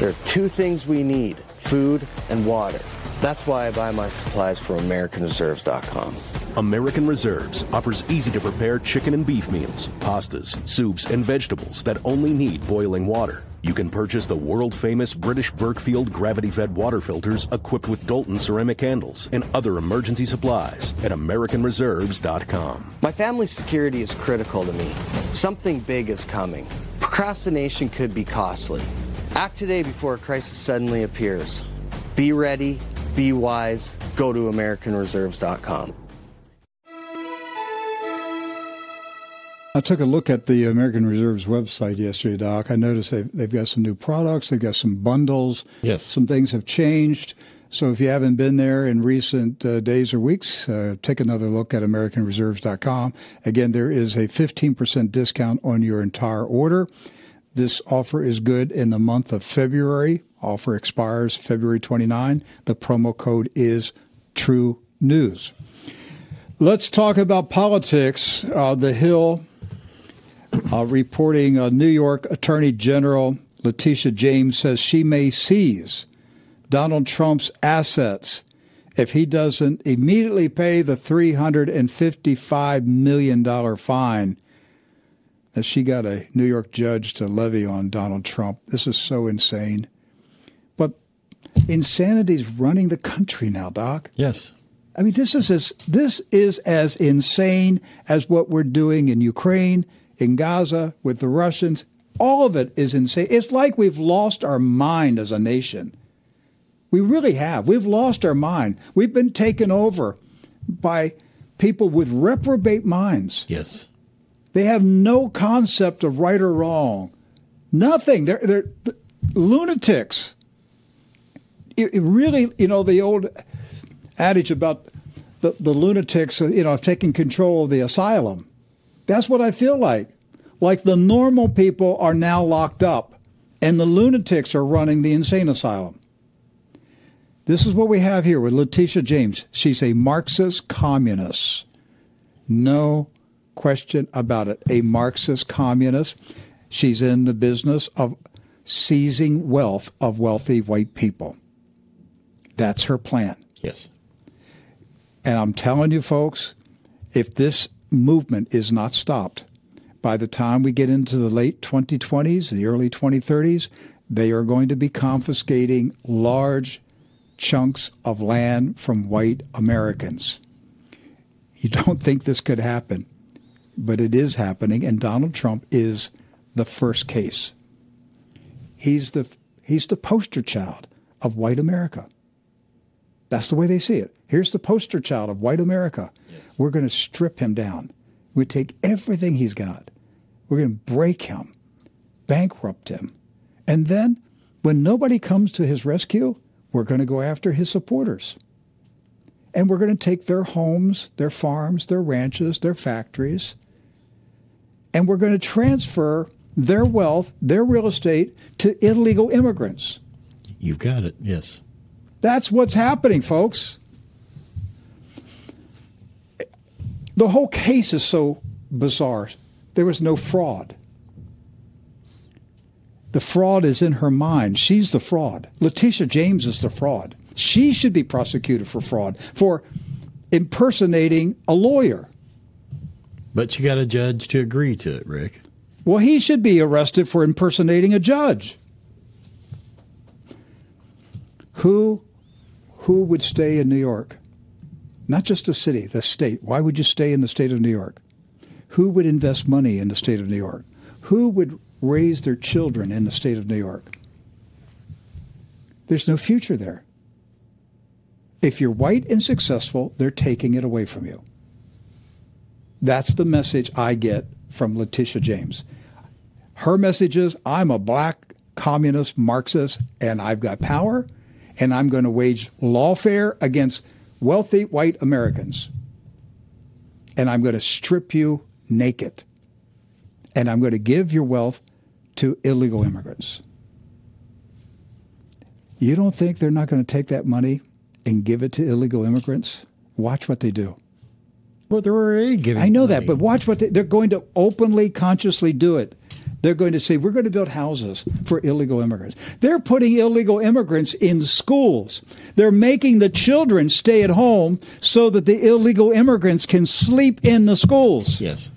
Speaker 8: There are two things we need food and water. That's why I buy my supplies from AmericanReserves.com.
Speaker 9: American Reserves offers easy to prepare chicken and beef meals, pastas, soups, and vegetables that only need boiling water. You can purchase the world famous British Berkefeld gravity fed water filters equipped with Doulton ceramic handles and other emergency supplies at AmericanReserves.com.
Speaker 8: My family's security is critical to me. Something big is coming. Procrastination could be costly. Act today before a crisis suddenly appears. Be ready, be wise, go to AmericanReserves.com.
Speaker 1: I took a look at the American Reserves website yesterday, Doc. I noticed they've, they've got some new products, they've got some bundles.
Speaker 2: Yes.
Speaker 1: Some things have changed. So if you haven't been there in recent uh, days or weeks, uh, take another look at AmericanReserves.com. Again, there is a 15% discount on your entire order. This offer is good in the month of February. Offer expires February 29. The promo code is True News. Let's talk about politics. Uh, the Hill uh, reporting uh, New York Attorney General Letitia James says she may seize Donald Trump's assets if he doesn't immediately pay the $355 million fine that she got a New York judge to levy on Donald Trump. This is so insane. Insanity is running the country now, Doc.
Speaker 2: Yes.
Speaker 1: I mean, this is as this is as insane as what we're doing in Ukraine, in Gaza, with the Russians. All of it is insane. It's like we've lost our mind as a nation. We really have. We've lost our mind. We've been taken over by people with reprobate minds.
Speaker 2: Yes.
Speaker 1: They have no concept of right or wrong. Nothing. They're, they're, lunatics. It, it really, you know, the old adage about the, the lunatics, you know, taking control of the asylum. That's what I feel like. Like the normal people are now locked up, and the lunatics are running the insane asylum. This is what we have here with Letitia James. She's a Marxist communist. No question about it. A Marxist communist. She's in the business of seizing wealth of wealthy white people. That's her plan.
Speaker 2: Yes.
Speaker 1: And I'm telling you, folks, if this movement is not stopped, by the time we get into the late 2020s, the early 2030s, they are going to be confiscating large chunks of land from white Americans. You don't think this could happen, but it is happening, and Donald Trump is the first case. He's the he's the poster child of white America. That's the way they see it. Here's the poster child of white America. Yes. We're going to strip him down. We take everything he's got. We're going to break him, bankrupt him. And then when nobody comes to his rescue, we're going to go after his supporters. And we're going to take their homes, their farms, their ranches, their factories, and we're going to transfer their wealth, their real estate to illegal immigrants.
Speaker 2: You've got it, yes.
Speaker 1: That's what's happening, folks. The whole case is so bizarre. There was no fraud. The fraud is in her mind. She's the fraud. Letitia James is the fraud. She should be prosecuted for fraud, for impersonating a lawyer.
Speaker 2: But you got a judge to agree to it, Rick.
Speaker 1: Well, he should be arrested for impersonating a judge. Who who would stay in New York? Not just the city, the state. Why would you stay in the state of New York? Who would invest money in the state of New York? Who would raise their children in the state of New York? There's no future there. If you're white and successful, they're taking it away from you. That's the message I get from Letitia James. Her message is I'm a black communist Marxist and I've got power and I'm going to wage lawfare against wealthy white Americans. And I'm going to strip you naked. And I'm going to give your wealth to illegal immigrants. You don't think they're not going to take that money and give it to illegal immigrants? Watch what they do.
Speaker 2: Well, they're already giving.
Speaker 1: I know
Speaker 2: money.
Speaker 1: that, but watch what they, they're going to openly, consciously do it. They're going to say, we're going to build houses for illegal immigrants. They're putting illegal immigrants in schools. They're making the children stay at home so that the illegal immigrants can sleep in the schools.
Speaker 2: Yes.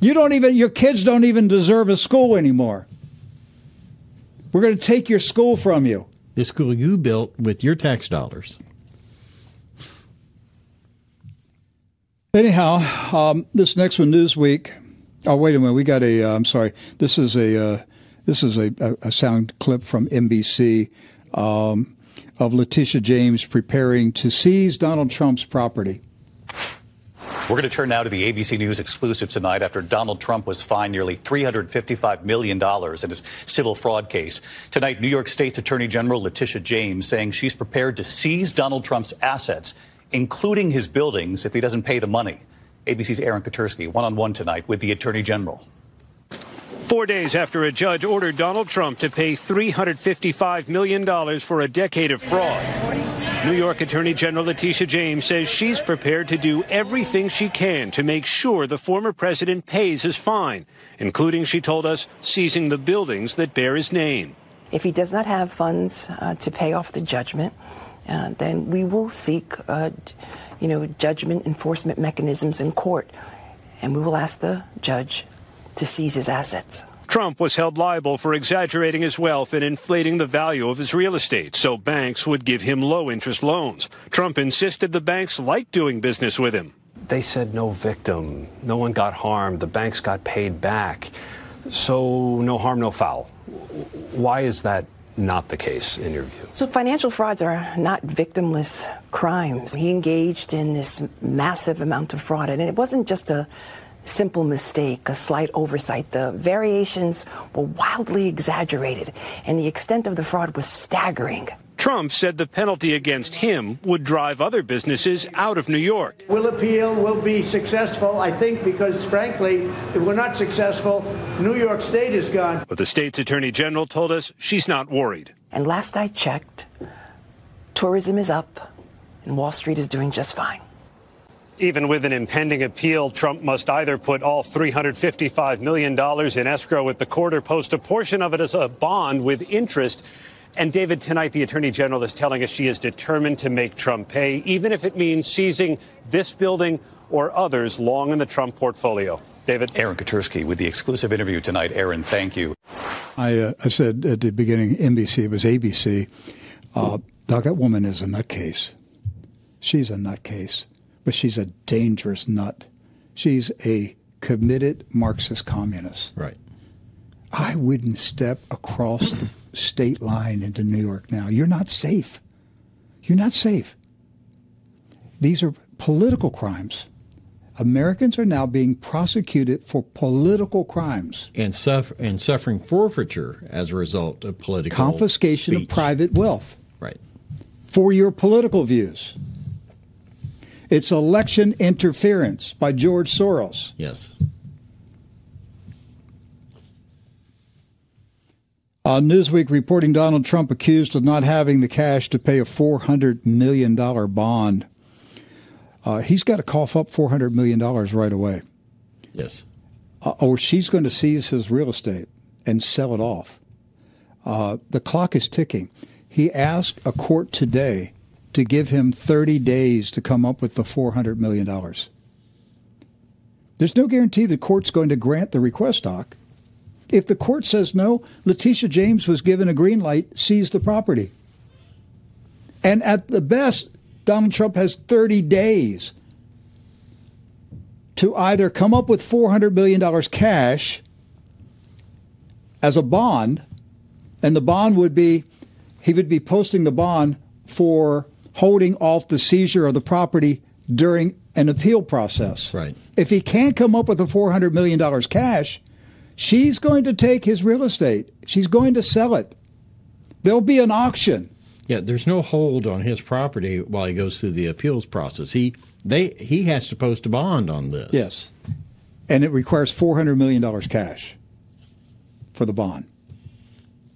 Speaker 1: You don't even, your kids don't even deserve a school anymore. We're going to take your school from you.
Speaker 2: The school you built with your tax dollars.
Speaker 1: Anyhow, um, this next one, Newsweek. Oh, wait a minute. We got a. am uh, sorry. This is a. Uh, this is a, a, sound clip from NBC um, of Letitia James preparing to seize Donald Trump's property.
Speaker 10: We're going to turn now to the ABC News exclusive tonight after Donald Trump was fined nearly $355 million in his civil fraud case. Tonight, New York State's Attorney General Letitia James saying she's prepared to seize Donald Trump's assets, including his buildings, if he doesn't pay the money. ABC's Aaron Katersky, one on one tonight with the Attorney General.
Speaker 11: Four days after a judge ordered Donald Trump to pay $355 million for a decade of fraud. New York Attorney General Letitia James says she's prepared to do everything she can to make sure the former president pays his fine, including, she told us, seizing the buildings that bear his name.
Speaker 12: If he does not have funds uh, to pay off the judgment, uh, then we will seek, uh, you know, judgment enforcement mechanisms in court, and we will ask the judge to seize his assets.
Speaker 11: Trump was held liable for exaggerating his wealth and inflating the value of his real estate so banks would give him low interest loans. Trump insisted the banks liked doing business with him.
Speaker 13: They said no victim, no one got harmed, the banks got paid back. So no harm, no foul. Why is that not the case in your view?
Speaker 12: So financial frauds are not victimless crimes. He engaged in this massive amount of fraud, and it wasn't just a simple mistake, a slight oversight. The variations were wildly exaggerated, and the extent of the fraud was staggering.
Speaker 11: Trump said the penalty against him would drive other businesses out of New York.
Speaker 14: We'll appeal, we'll be successful, I think, because frankly, if we're not successful, New York State is gone.
Speaker 11: But the state's attorney general told us she's not worried.
Speaker 12: And last I checked, tourism is up and Wall Street is doing just fine.
Speaker 11: Even with an impending appeal, Trump must either put all $355 million in escrow with the court or post a portion of it as a bond with interest. And David, tonight the Attorney General is telling us she is determined to make Trump pay, even if it means seizing this building or others long in the Trump portfolio. David?
Speaker 10: Aaron Katersky with the exclusive interview tonight. Aaron, thank you.
Speaker 1: I, uh, I said at the beginning, NBC, it was ABC. Uh, Doc, that woman is a nutcase. She's a nutcase, but she's a dangerous nut. She's a committed Marxist communist.
Speaker 2: Right.
Speaker 1: I wouldn't step across the state line into New York now. You're not safe. You're not safe. These are political crimes. Americans are now being prosecuted for political crimes.
Speaker 2: And, suffer- and suffering forfeiture as a result of political
Speaker 1: confiscation
Speaker 2: speech.
Speaker 1: of private wealth.
Speaker 2: Right.
Speaker 1: For your political views. It's election interference by George Soros.
Speaker 2: Yes.
Speaker 1: Uh, Newsweek reporting Donald Trump accused of not having the cash to pay a $400 million bond. Uh, he's got to cough up $400 million right away.
Speaker 2: Yes.
Speaker 1: Uh, or she's going to seize his real estate and sell it off. Uh, the clock is ticking. He asked a court today to give him 30 days to come up with the $400 million. There's no guarantee the court's going to grant the request, Doc. If the court says no, Letitia James was given a green light, seize the property. And at the best, Donald Trump has 30 days to either come up with $400 million cash as a bond, and the bond would be, he would be posting the bond for holding off the seizure of the property during an appeal process.
Speaker 2: Right.
Speaker 1: If he can't come up with the $400 million cash, she's going to take his real estate. She's going to sell it. There'll be an auction.
Speaker 2: Yeah, there's no hold on his property while he goes through the appeals process. He they he has to post a bond on this.
Speaker 1: Yes. And it requires $400 million cash for the bond.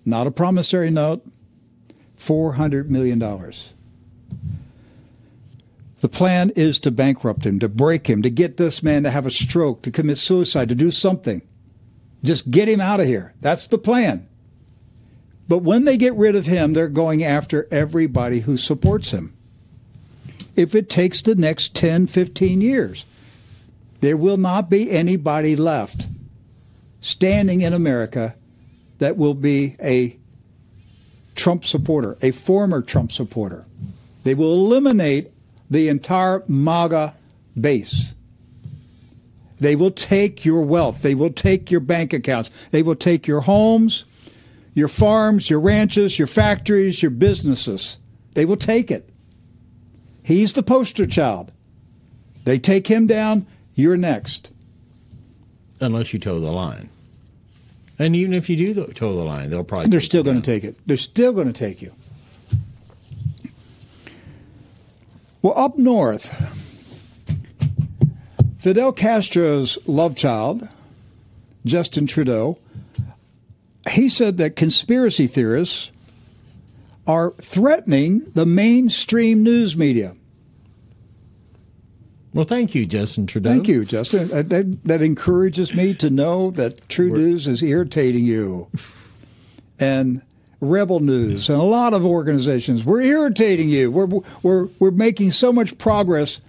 Speaker 1: Not a promissory note, $400 million. The plan is to bankrupt him, to break him, to get this man to have a stroke, to commit suicide, to do something. Just get him out of here. That's the plan. But when they get rid of him, they're going after everybody who supports him. If it takes the next 10, 15 years, there will not be anybody left standing in America that will be a Trump supporter, a former Trump supporter. They will eliminate the entire MAGA base. They will take your wealth. They will take your bank accounts. They will take your homes, your farms, your ranches, your factories, your businesses. They will take it. He's the poster child. They take him down, you're next.
Speaker 2: Unless you toe the line. And even if you do toe the line, they'll probably.
Speaker 1: They're still going to take it. They're still going to take you. Well, up north, Fidel Castro's love child, Justin Trudeau, he said that conspiracy theorists are threatening the mainstream news media.
Speaker 2: Well, thank you, Justin Trudeau.
Speaker 1: Thank you, Justin. That, that, that encourages me to know that TruNews is irritating you. And Rebel News and a lot of organizations, we're irritating you. We're, we're, we're making so much progress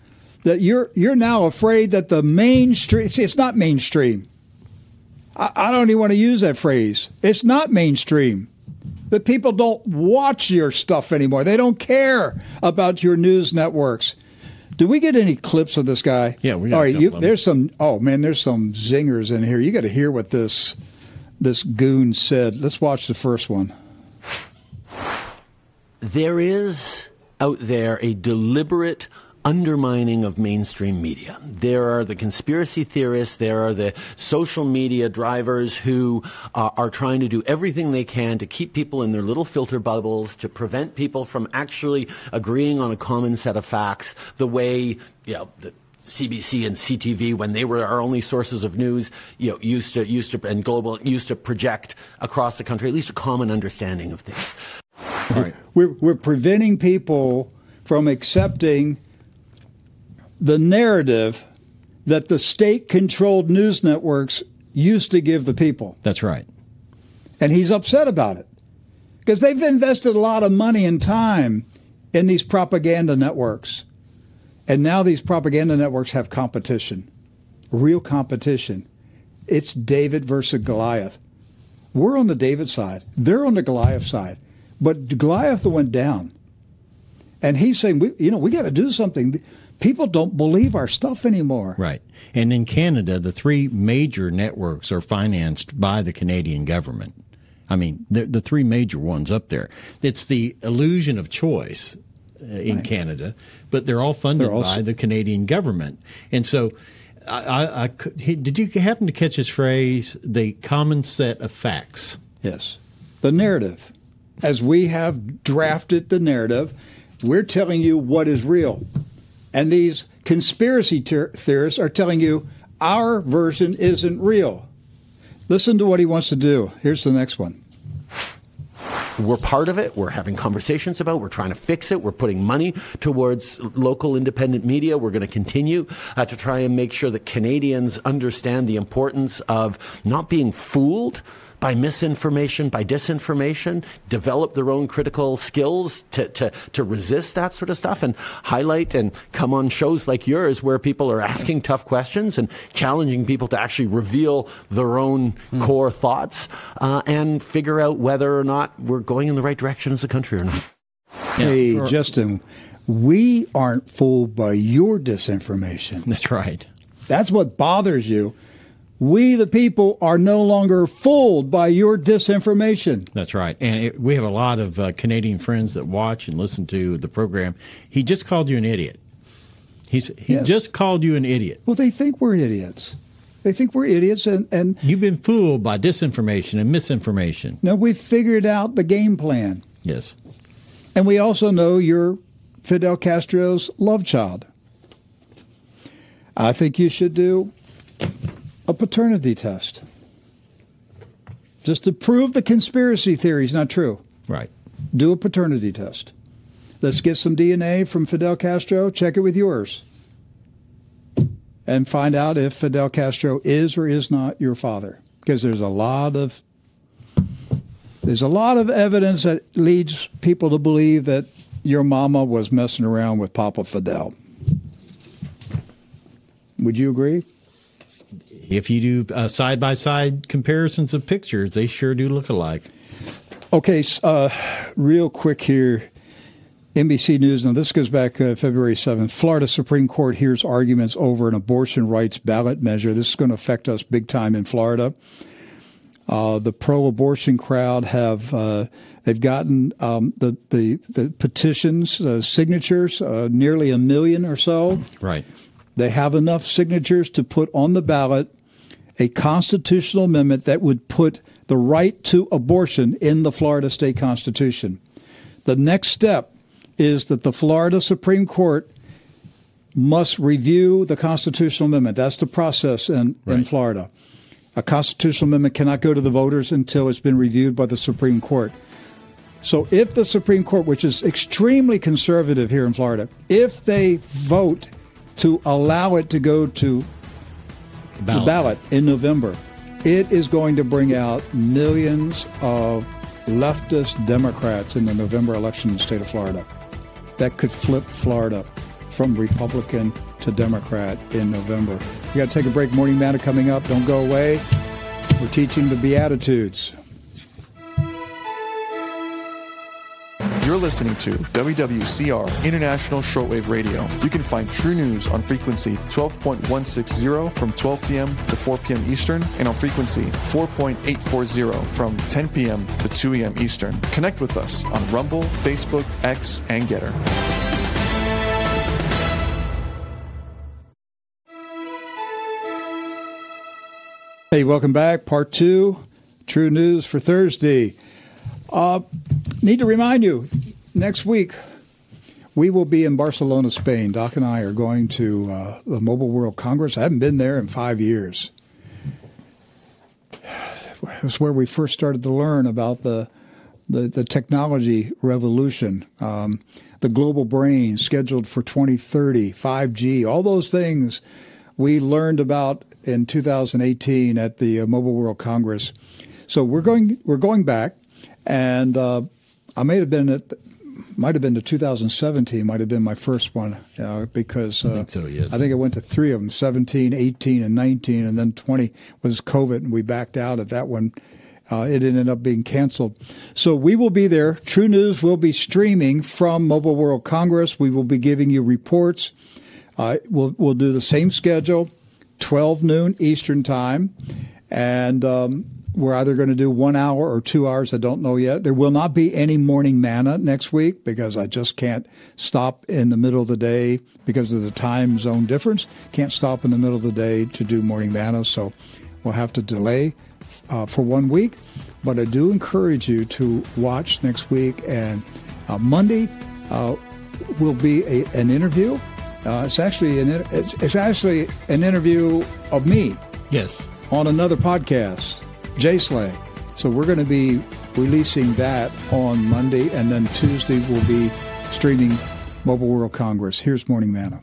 Speaker 1: that you're, you're now afraid that the mainstream, see, it's not mainstream. I, I don't even want to use that phrase. It's not mainstream. That people don't watch your stuff anymore. They don't care about your news networks. Do we get any clips of this guy?
Speaker 2: Yeah, we got
Speaker 1: All right, you, there's some. Oh man, there's some zingers in here. You got to hear what this this goon said. Let's watch the first one.
Speaker 15: There is out there a deliberate, undermining of mainstream media. There are the conspiracy theorists, there are the social media drivers who uh, are trying to do everything they can to keep people in their little filter bubbles, to prevent people from actually agreeing on a common set of facts the way, you know, the, CBC and CTV, when they were our only sources of news, you know, used to used to and global used to project across the country at least a common understanding of things.
Speaker 1: We're we're preventing people from accepting the narrative that the state-controlled news networks used to give the people.
Speaker 2: That's right.
Speaker 1: And he's upset about it because they've invested a lot of money and time in these propaganda networks. And now these propaganda networks have competition, real competition. It's David versus Goliath. We're on the David side. They're on the Goliath side. But Goliath went down. And he's saying, we, you know, we got to do something. People don't believe our stuff anymore.
Speaker 2: Right. And in Canada, the three major networks are financed by the Canadian government. I mean, the, the three major ones up there. It's the illusion of choice uh, in right. Canada, but they're all funded they're by the Canadian government. And so, I, I, I, did you happen to catch his phrase, the common set of facts?
Speaker 1: Yes. The narrative. As we have drafted the narrative, we're telling you what is real. And these conspiracy ter- theorists are telling you our version isn't real. Listen to what he wants to do. Here's the next one
Speaker 15: we're part of it. We're having conversations about. It. We're trying to fix it. We're putting money towards local independent media. We're going to continue uh, to try and make sure that Canadians understand the importance of not being fooled by misinformation, by disinformation, develop their own critical skills to, to, to resist that sort of stuff and highlight and come on shows like yours where people are asking tough questions and challenging people to actually reveal their own mm. core thoughts uh, and figure out whether or not we're going in the right direction as a country or not.
Speaker 1: Hey, yeah. Justin, we aren't fooled by your disinformation.
Speaker 2: That's right.
Speaker 1: That's what bothers you we, the people, are no longer fooled by your disinformation.
Speaker 2: That's right. And it, we have a lot of uh, Canadian friends that watch and listen to the program. He just called you an idiot. He's, he yes. just called you an idiot.
Speaker 1: Well, they think we're idiots. They think we're idiots, and, and
Speaker 2: you've been fooled by disinformation and misinformation.
Speaker 1: No, we've figured out the game plan.
Speaker 2: Yes,
Speaker 1: and we also know you're Fidel Castro's love child. I think you should do a paternity test just to prove the conspiracy theory is not true.
Speaker 2: Right.
Speaker 1: Do a paternity test. Let's get some DNA from Fidel Castro, check it with yours, and find out if Fidel Castro is or is not your father. Because there's a lot of there's a lot of evidence that leads people to believe that your mama was messing around with Papa Fidel. Would you agree?
Speaker 2: If you do side by side comparisons of pictures, they sure do look alike.
Speaker 1: Okay, uh, real quick here. NBC News. Now, this goes back uh, February 7th. Florida Supreme Court hears arguments over an abortion rights ballot measure. This is going to affect us big time in Florida. Uh, the pro-abortion crowd have uh, they've gotten um, the, the, the petitions uh, signatures uh, nearly a million or so.
Speaker 2: Right.
Speaker 1: They have enough signatures to put on the ballot a constitutional amendment that would put the right to abortion in the Florida state constitution. The next step is that the Florida Supreme Court must review the constitutional amendment. That's the process in, right. in Florida. A constitutional amendment cannot go to the voters until it's been reviewed by the Supreme Court. So if the Supreme Court, which is extremely conservative here in Florida, if they vote to allow it to go to ballot. the ballot in November, it is going to bring out millions of leftist Democrats in the November election in the state of Florida. That could flip Florida from Republican to Democrat in November. We got to take a break. Morning Matter coming up. Don't go away. We're teaching the Beatitudes.
Speaker 16: You're listening to WWCR International Shortwave Radio. You can find TruNews on frequency 12.160 from 12 p.m. to 4 p.m. Eastern and on frequency 4.840 from 10 p.m. to 2 a.m. Eastern. Connect with us on Rumble, Facebook, X, and Gettr.
Speaker 1: Hey, welcome back. Part two, TruNews for Thursday. Uh, need to remind you, next week we will be in Barcelona, Spain. Doc and I are going to uh, the Mobile World Congress. I haven't been there in five years. It was where we first started to learn about the the, the technology revolution, um, the global brain scheduled for 2030, 5G, all those things we learned about in 2018 at the uh, Mobile World Congress. So we're going we're going back, and uh, I may have been at might have been to 2017 might have been my first one uh, because uh,
Speaker 2: I think so yes
Speaker 1: I think I went to three of them 17 18 and 19 and then 20 was COVID and we backed out at that one uh, it ended up being canceled. So we will be there. TruNews will be streaming from Mobile World Congress. We will be giving you reports. Uh, we'll, we'll do the same schedule, 12 noon Eastern Time. And um, we're either going to do one hour or two hours. I don't know yet. There will not be any morning manna next week because I just can't stop in the middle of the day because of the time zone difference. Can't stop in the middle of the day to do morning manna. So we'll have to delay uh, for one week. But I do encourage you to watch next week. And uh, Monday uh, will be a, an interview. Uh, it's actually an it's, it's actually an interview of me.
Speaker 2: Yes.
Speaker 1: On another podcast, J Slang. So we're going to be releasing that on Monday, and then Tuesday we'll be streaming Mobile World Congress. Here's Morning Manna.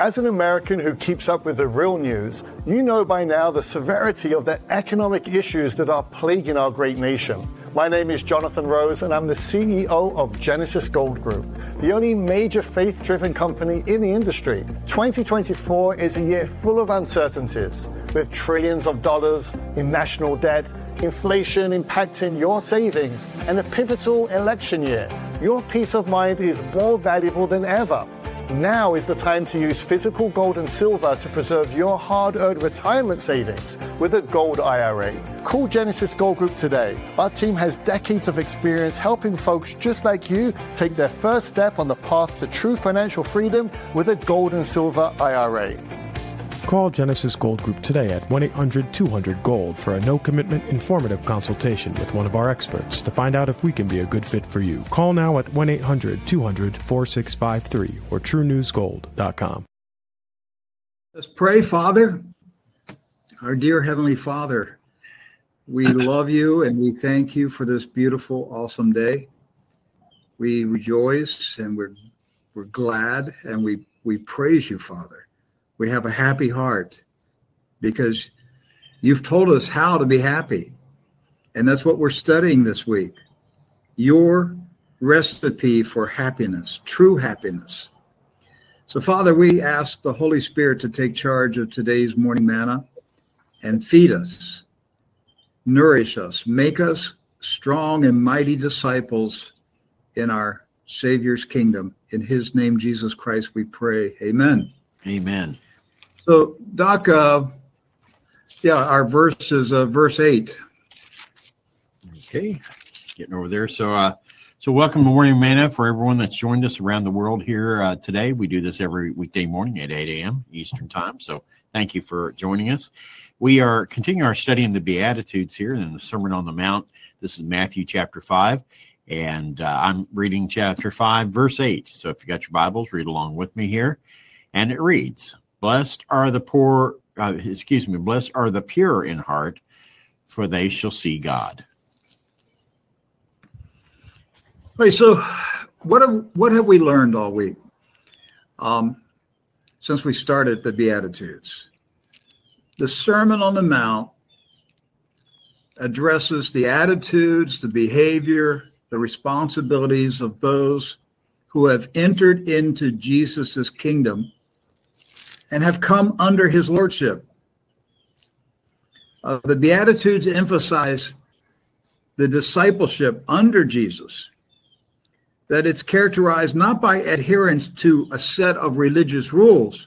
Speaker 17: As an American who keeps up with the real news, you know by now the severity of the economic issues that are plaguing our great nation. My name is Jonathan Rose, and I'm the CEO of Genesis Gold Group, the only major faith driven company in the industry. 2024 is a year full of uncertainties, with trillions of dollars in national debt, inflation impacting your savings, and a pivotal election year. Your peace of mind is more valuable than ever. Now is the time to use physical gold and silver to preserve your hard earned retirement savings with a gold IRA. Call Genesis Gold Group today. Our team has decades of experience helping folks just like you take their first step on the path to true financial freedom with a gold and silver IRA.
Speaker 18: Call Genesis Gold Group today at 1 800 200 Gold for a no commitment informative consultation with one of our experts to find out if we can be a good fit for you. Call now at 1 800 200 4653 or trunewsgold.com.
Speaker 1: Let's pray, Father. Our dear Heavenly Father, we *coughs* love you and we thank you for this beautiful, awesome day. We rejoice and we're, we're glad and we, we praise you, Father. We have a happy heart because you've told us how to be happy. And that's what we're studying this week. Your recipe for happiness, true happiness. So, Father, we ask the Holy Spirit to take charge of today's morning manna and feed us, nourish us, make us strong and mighty disciples in our Savior's kingdom. In His name, Jesus Christ, we pray. Amen.
Speaker 2: Amen.
Speaker 1: So, Doc, uh, yeah, our verse is uh, verse 8.
Speaker 2: Okay, getting over there. So, uh, so welcome to Morning Manna for everyone that's joined us around the world here uh, today. We do this every weekday morning at 8 a.m. Eastern Time. So, thank you for joining us. We are continuing our study in the Beatitudes here in the Sermon on the Mount. This is Matthew chapter 5, and uh, I'm reading chapter 5, verse 8. So, if you got your Bibles, read along with me here. And it reads, Blessed are the poor, uh, excuse me, blessed are the pure in heart, for they shall see God.
Speaker 1: Okay, so what have what have we learned all week um, since we started the Beatitudes? The Sermon on the Mount addresses the attitudes, the behavior, the responsibilities of those who have entered into Jesus' kingdom and have come under his lordship. Uh, the Beatitudes emphasize the discipleship under Jesus that it's characterized not by adherence to a set of religious rules,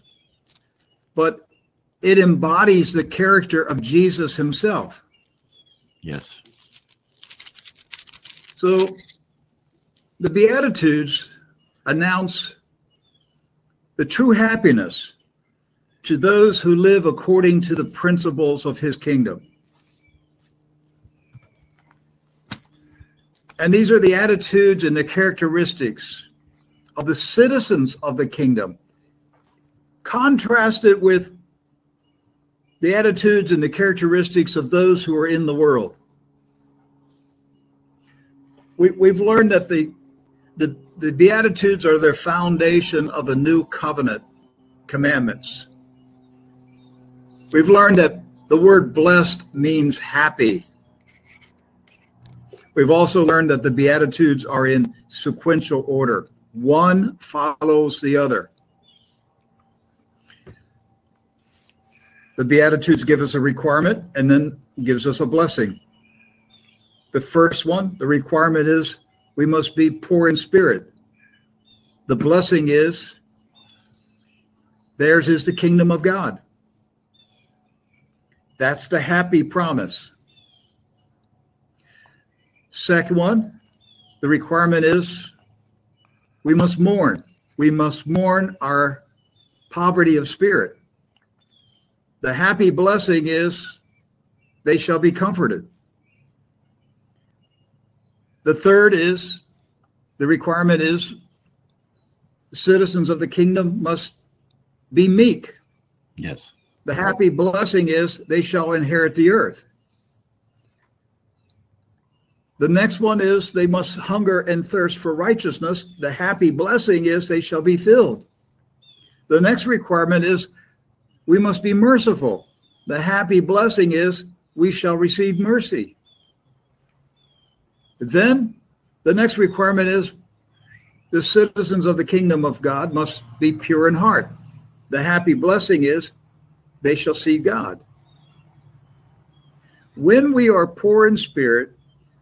Speaker 1: but it embodies the character of Jesus himself.
Speaker 2: Yes.
Speaker 1: So the Beatitudes announce the true happiness, to those who live according to the principles of his kingdom. And these are the attitudes and the characteristics of the citizens of the kingdom, contrasted with the attitudes and the characteristics of those who are in the world. We, we've learned that the, the, the Beatitudes are the foundation of the new covenant commandments. We've learned that the word blessed means happy. We've also learned that the Beatitudes are in sequential order, one follows the other. The Beatitudes give us a requirement and then gives us a blessing. The first one, the requirement is we must be poor in spirit. The blessing is theirs is the kingdom of God. That's the happy promise. Second one, the requirement is we must mourn. We must mourn our poverty of spirit. The happy blessing is they shall be comforted. The third is the requirement is citizens of the kingdom must be meek.
Speaker 2: Yes.
Speaker 1: The happy blessing is they shall inherit the earth. The next one is they must hunger and thirst for righteousness. The happy blessing is they shall be filled. The next requirement is we must be merciful. The happy blessing is we shall receive mercy. Then the next requirement is the citizens of the kingdom of God must be pure in heart. The happy blessing is they shall see God. When we are poor in spirit,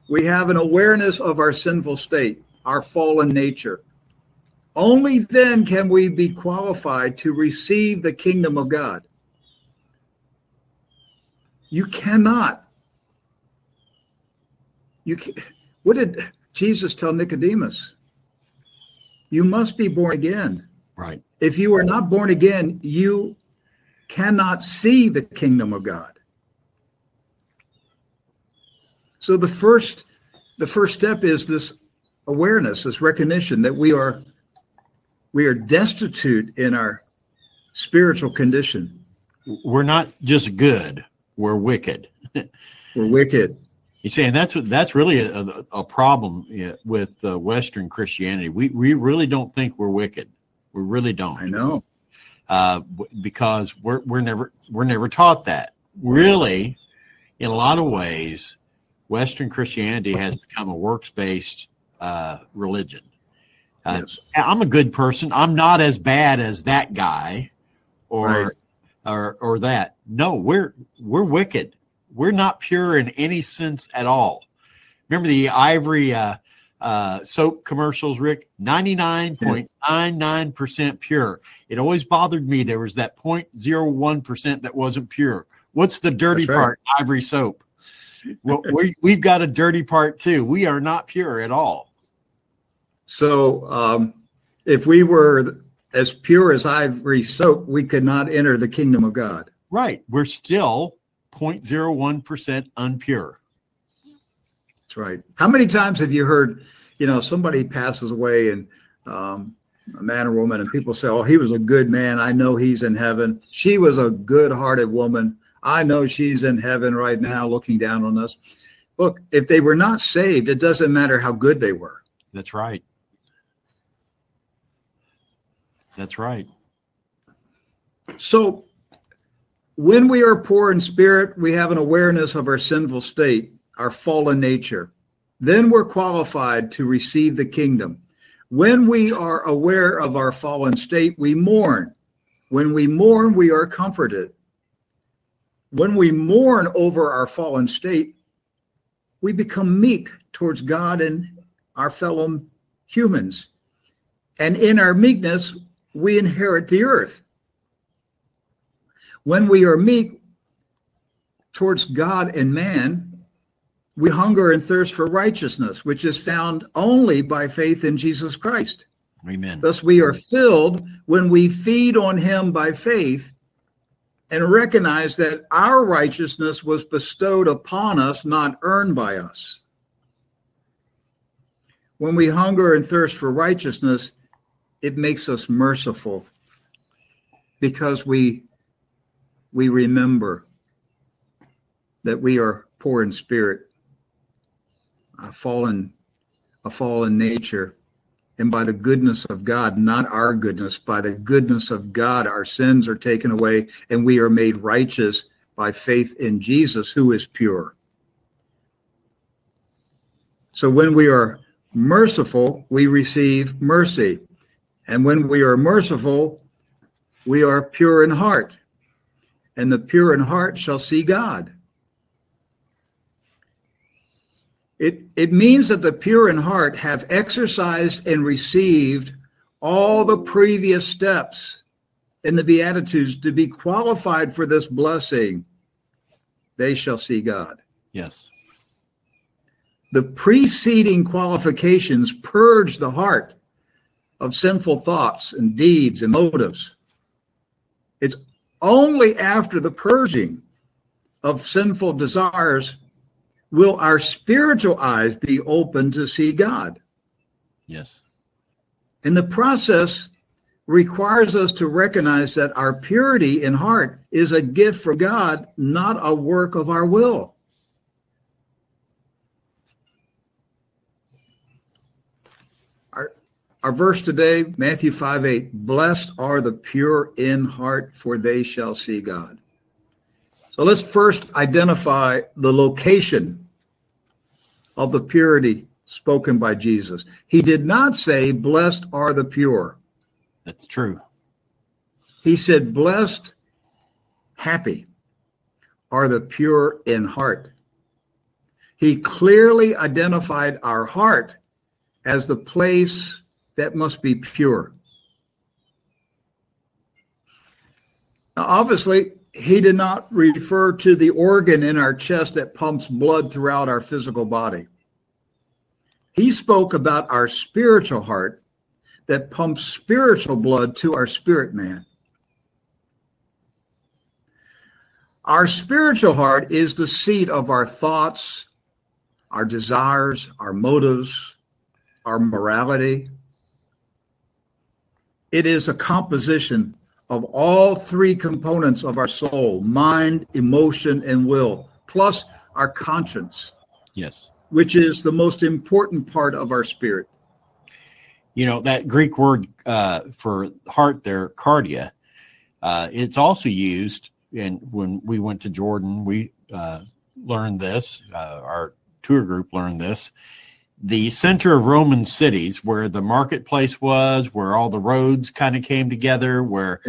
Speaker 1: we have an awareness of our sinful state, our fallen nature. Only then can we be qualified to receive the kingdom of God. You cannot. You can, what did Jesus tell Nicodemus? You must be born again.
Speaker 2: Right.
Speaker 1: If you are not born again, you cannot see the kingdom of God. So the first the first step is this awareness, this recognition that we are we are destitute in our spiritual condition.
Speaker 2: We're not just good, we're wicked. *laughs*
Speaker 1: we're wicked.
Speaker 2: You see, and that's that's really a, a problem with uh, Western Christianity. We we really don't think we're wicked. We really don't.
Speaker 1: I know.
Speaker 2: Uh, because we're we're never we're never taught that. Really, in a lot of ways, Western Christianity has become a works based uh, religion. Uh, yes. I'm a good person. I'm not as bad as that guy, or right. or or that. No, we're we're wicked we're not pure in any sense at all. Remember the ivory uh, uh, soap commercials, Rick? 99.99% pure. It always bothered me. There was that 0.01% that wasn't pure. What's the dirty right. part? Ivory soap. Well, we, *laughs* we've got a dirty part too. We are not pure at all.
Speaker 1: So, um, if we were as pure as ivory soap, we could not enter the kingdom of God.
Speaker 2: Right. We're still 0.01% unpure.
Speaker 1: That's right. How many times have you heard, you know, somebody passes away and um, a man or woman, and people say, oh, he was a good man. I know he's in heaven. She was a good hearted woman. I know she's in heaven right now looking down on us. Look, if they were not saved, it doesn't matter how good they were.
Speaker 2: That's right. That's right.
Speaker 1: So when we are poor in spirit, we have an awareness of our sinful state, our fallen nature. Then we're qualified to receive the kingdom. When we are aware of our fallen state, we mourn. When we mourn, we are comforted. When we mourn over our fallen state, we become meek towards God and our fellow humans. And in our meekness, we inherit the earth. When we are meek towards God and man, we hunger and thirst for righteousness, which is found only by faith in Jesus Christ.
Speaker 2: Amen.
Speaker 1: Thus, we are filled when we feed on Him by faith and recognize that our righteousness was bestowed upon us, not earned by us. When we hunger and thirst for righteousness, it makes us merciful because we we remember that we are poor in spirit, a fallen, a fallen nature, and by the goodness of God, not our goodness, by the goodness of God, our sins are taken away, and we are made righteous by faith in Jesus, who is pure. So when we are merciful, we receive mercy. And when we are merciful, we are pure in heart and the pure in heart shall see God. It, it means that the pure in heart have exercised and received all the previous steps in the Beatitudes to be qualified for this blessing. They shall see God.
Speaker 2: Yes.
Speaker 1: The preceding qualifications purge the heart of sinful thoughts and deeds and motives. It's only after the purging of sinful desires will our spiritual eyes be open to see God.
Speaker 2: Yes.
Speaker 1: And the process requires us to recognize that our purity in heart is a gift from God, not a work of our will. Our verse today, Matthew 5 8, blessed are the pure in heart, for they shall see God. So let's first identify the location of the purity spoken by Jesus. He did not say, blessed are the pure.
Speaker 2: That's true.
Speaker 1: He said, blessed, happy are the pure in heart. He clearly identified our heart as the place that must be pure. Now, obviously, he did not refer to the organ in our chest that pumps blood throughout our physical body. He spoke about our spiritual heart that pumps spiritual blood to our spirit man. Our spiritual heart is the seat of our thoughts, our desires, our motives, our morality, it is a composition of all three components of our soul mind, emotion, and will, plus our conscience.
Speaker 2: Yes.
Speaker 1: Which is the most important part of our spirit.
Speaker 2: You know, that Greek word uh, for heart there, cardia, uh, it's also used. And when we went to Jordan, we uh, learned this, uh, our tour group learned this the center of Roman cities, where the marketplace was, where all the roads kind of came together, where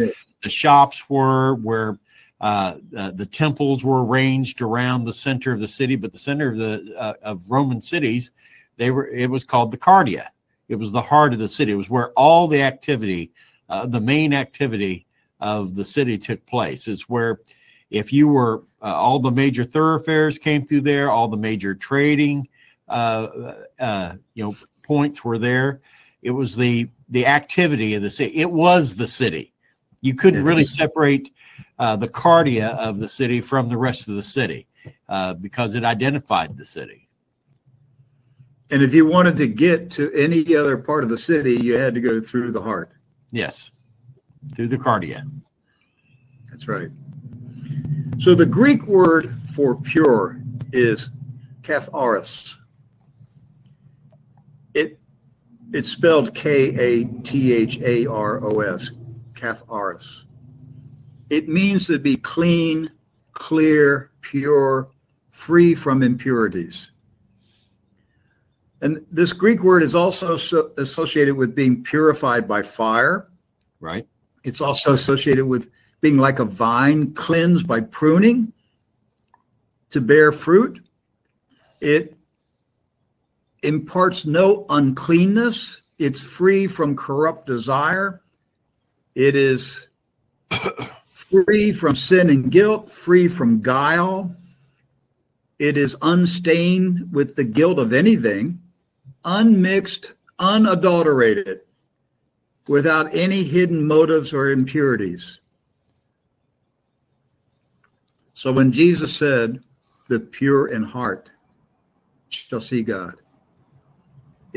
Speaker 2: the shops were, where uh, uh, the temples were arranged around the center of the city. But the center of the uh, of Roman cities, they were it was called the Cardia. It was the heart of the city. It was where all the activity, uh, the main activity of the city took place. It's where if you were uh, all the major thoroughfares came through there, all the major trading you know points were there. It was the the activity of the city. It was the city. You couldn't really separate uh, the cardia of the city from the rest of the city uh, because it identified the city.
Speaker 1: And if you wanted to get to any other part of the city, you had to go through the heart.
Speaker 2: Yes, through the cardia.
Speaker 1: That's right. So the Greek word for pure is katharos. It it's spelled K A T H A R O S, katharos. It means to be clean, clear, pure, free from impurities. And this Greek word is also so associated with being purified by fire.
Speaker 2: Right.
Speaker 1: It's also associated with being like a vine cleansed by pruning to bear fruit. It imparts no uncleanness. It's free from corrupt desire. It is free from sin and guilt, free from guile. It is unstained with the guilt of anything, unmixed, unadulterated, without any hidden motives or impurities. So when Jesus said, the pure in heart shall see God,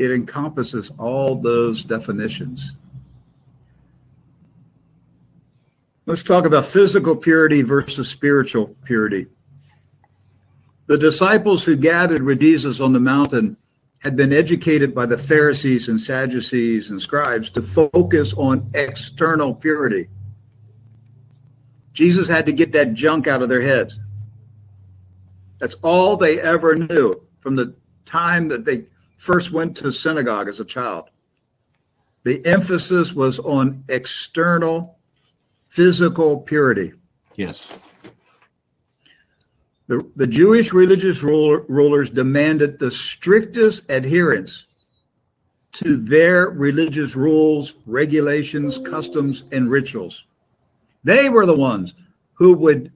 Speaker 1: it encompasses all those definitions. Let's talk about physical purity versus spiritual purity. The disciples who gathered with Jesus on the mountain had been educated by the Pharisees and Sadducees and scribes to focus on external purity. Jesus had to get that junk out of their heads. That's all they ever knew from the time that they first went to synagogue as a child. The emphasis was on external physical purity.
Speaker 2: Yes.
Speaker 1: The, the Jewish religious ruler, rulers demanded the strictest adherence to their religious rules, regulations, customs, and rituals. They were the ones who would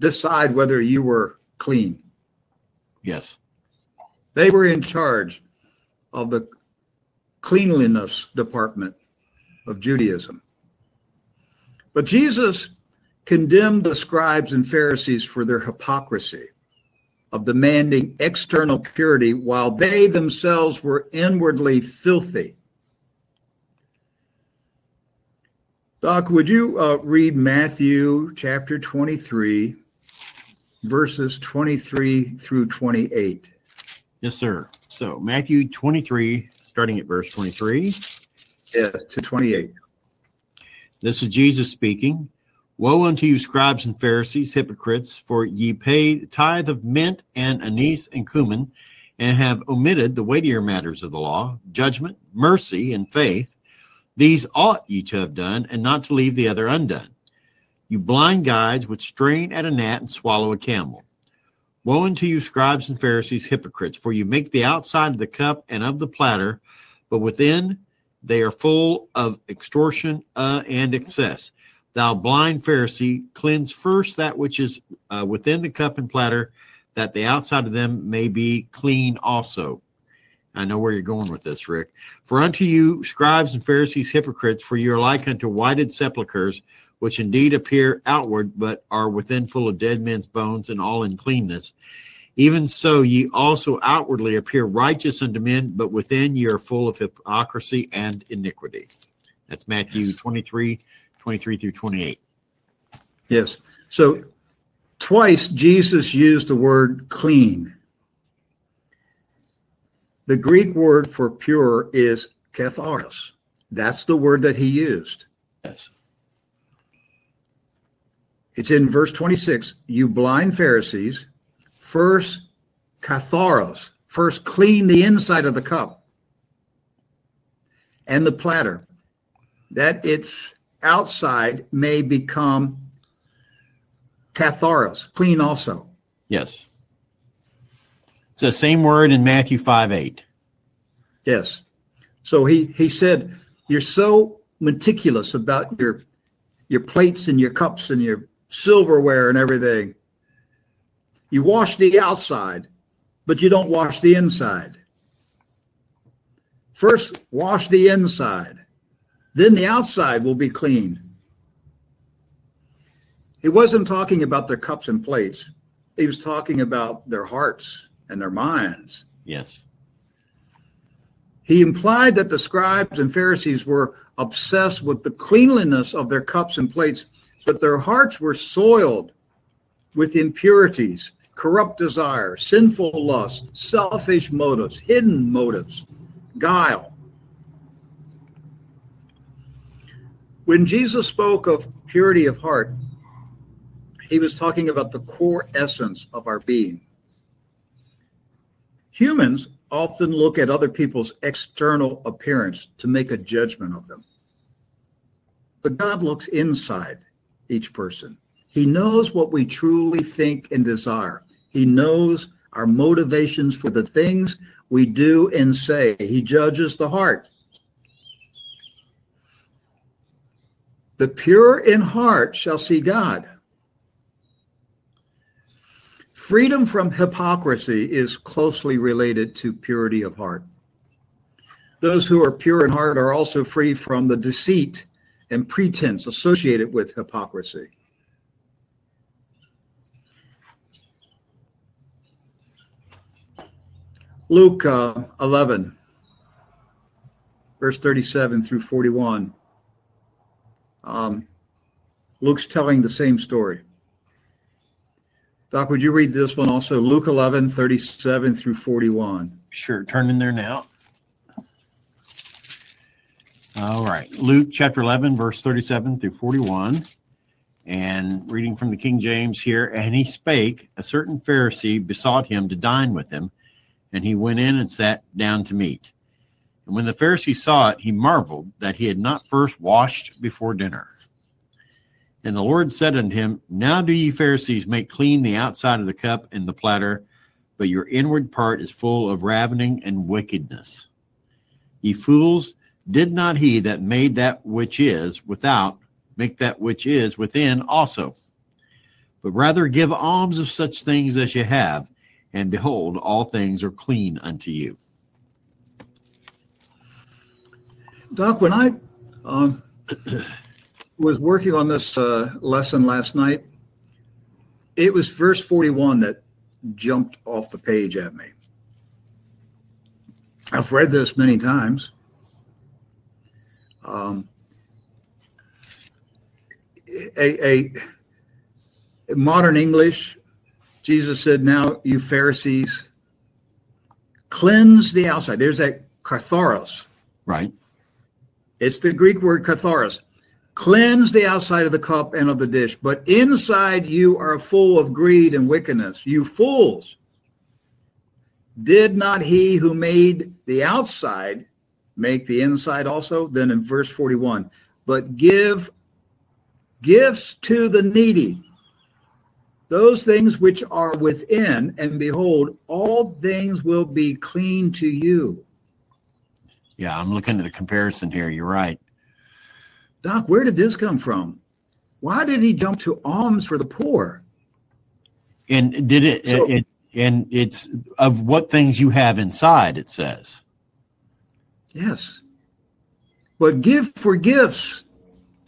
Speaker 1: decide whether you were clean.
Speaker 2: Yes.
Speaker 1: They were in charge of the cleanliness department of Judaism. But Jesus condemned the scribes and Pharisees for their hypocrisy of demanding external purity while they themselves were inwardly filthy. Doc, would you uh, read Matthew chapter 23, verses 23 through 28?
Speaker 2: Yes, sir. So, Matthew 23, starting at verse 23.
Speaker 1: Yeah, to 28.
Speaker 2: This is Jesus speaking. Woe unto you, scribes and Pharisees, hypocrites, for ye pay the tithe of mint and anise and cumin, and have omitted the weightier matters of the law, judgment, mercy, and faith. These ought ye to have done, and not to leave the other undone. You blind guides which strain at a gnat and swallow a camel. Woe unto you, scribes and Pharisees, hypocrites, for you make the outside of the cup and of the platter, but within they are full of extortion uh, and excess. Thou blind Pharisee, cleanse first that which is uh, within the cup and platter, that the outside of them may be clean also. I know where you're going with this, Rick. For unto you, scribes and Pharisees, hypocrites, for you are like unto whited sepulchres, which indeed appear outward, but are within full of dead men's bones and all uncleanness. Even so, ye also outwardly appear righteous unto men, but within ye are full of hypocrisy and iniquity. That's Matthew yes. 23, 23 through 28.
Speaker 1: Yes. So twice Jesus used the word clean. The Greek word for pure is katharos. That's the word that he used.
Speaker 2: Yes.
Speaker 1: It's in verse 26. You blind Pharisees, first katharos, first clean the inside of the cup and the platter, that its outside may become katharos, clean also.
Speaker 2: Yes. It's the same word in Matthew 5 8.
Speaker 1: Yes. So he, he said, You're so meticulous about your your plates and your cups and your silverware and everything. You wash the outside, but you don't wash the inside. First, wash the inside, then the outside will be clean. He wasn't talking about their cups and plates, he was talking about their hearts and their minds.
Speaker 2: Yes.
Speaker 1: He implied that the scribes and Pharisees were obsessed with the cleanliness of their cups and plates, but their hearts were soiled with impurities, corrupt desire, sinful lust, selfish motives, hidden motives, guile. When Jesus spoke of purity of heart, he was talking about the core essence of our being. Humans often look at other people's external appearance to make a judgment of them. But God looks inside each person. He knows what we truly think and desire. He knows our motivations for the things we do and say. He judges the heart. The pure in heart shall see God. Freedom from hypocrisy is closely related to purity of heart. Those who are pure in heart are also free from the deceit and pretense associated with hypocrisy. Luke uh, 11, verse 37 through 41. Um, Luke's telling the same story. Doc, would you read this one also? Luke 11, 37 through 41.
Speaker 2: Sure. Turn in there now. All right. Luke chapter 11, verse 37 through 41. And reading from the King James here, and he spake, a certain Pharisee besought him to dine with him, and he went in and sat down to meat. And when the Pharisee saw it, he marveled that he had not first washed before dinner. And the Lord said unto him, Now do ye Pharisees make clean the outside of the cup and the platter, but your inward part is full of ravening and wickedness. Ye fools, did not he that made that which is without make that which is within also? But rather give alms of such things as ye have, and behold, all things are clean unto you.
Speaker 1: Doc, when I um, *coughs* was working on this uh, lesson last night, it was verse 41 that jumped off the page at me. I've read this many times. Um, a, a, a modern English, Jesus said, Now you Pharisees, cleanse the outside. There's that katharos.
Speaker 2: Right.
Speaker 1: It's the Greek word katharos. Cleanse the outside of the cup and of the dish, but inside you are full of greed and wickedness. You fools. Did not he who made the outside make the inside also? Then in verse 41, but give gifts to the needy, those things which are within, and behold, all things will be clean to you.
Speaker 2: Yeah, I'm looking at the comparison here. You're right.
Speaker 1: Doc, where did this come from? Why did he jump to alms for the poor?
Speaker 2: And did it,
Speaker 1: So-
Speaker 2: it and it's of what things you have inside, it says.
Speaker 1: Yes. But give for gifts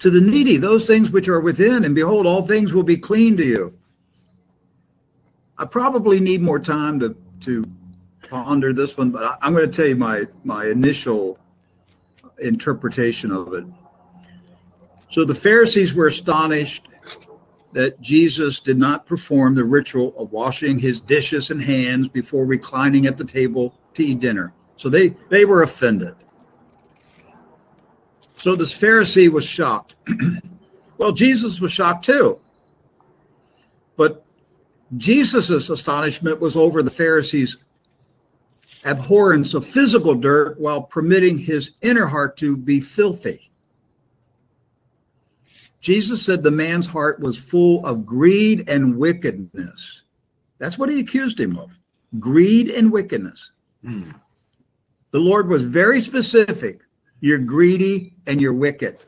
Speaker 1: to the needy those things which are within, and behold, all things will be clean to you. I probably need more time to to ponder this one, but I'm going to tell you my my initial interpretation of it. So the Pharisees were astonished that Jesus did not perform the ritual of washing his dishes and hands before reclining at the table to eat dinner. So they they were offended. So this Pharisee was shocked. *clears throat* well, Jesus was shocked too. But Jesus' astonishment was over the Pharisees' abhorrence of physical dirt while permitting his inner heart to be filthy. Jesus said the man's heart was full of greed and wickedness. That's what he accused him of greed and wickedness. Hmm. The Lord was very specific. You're greedy and you're wicked.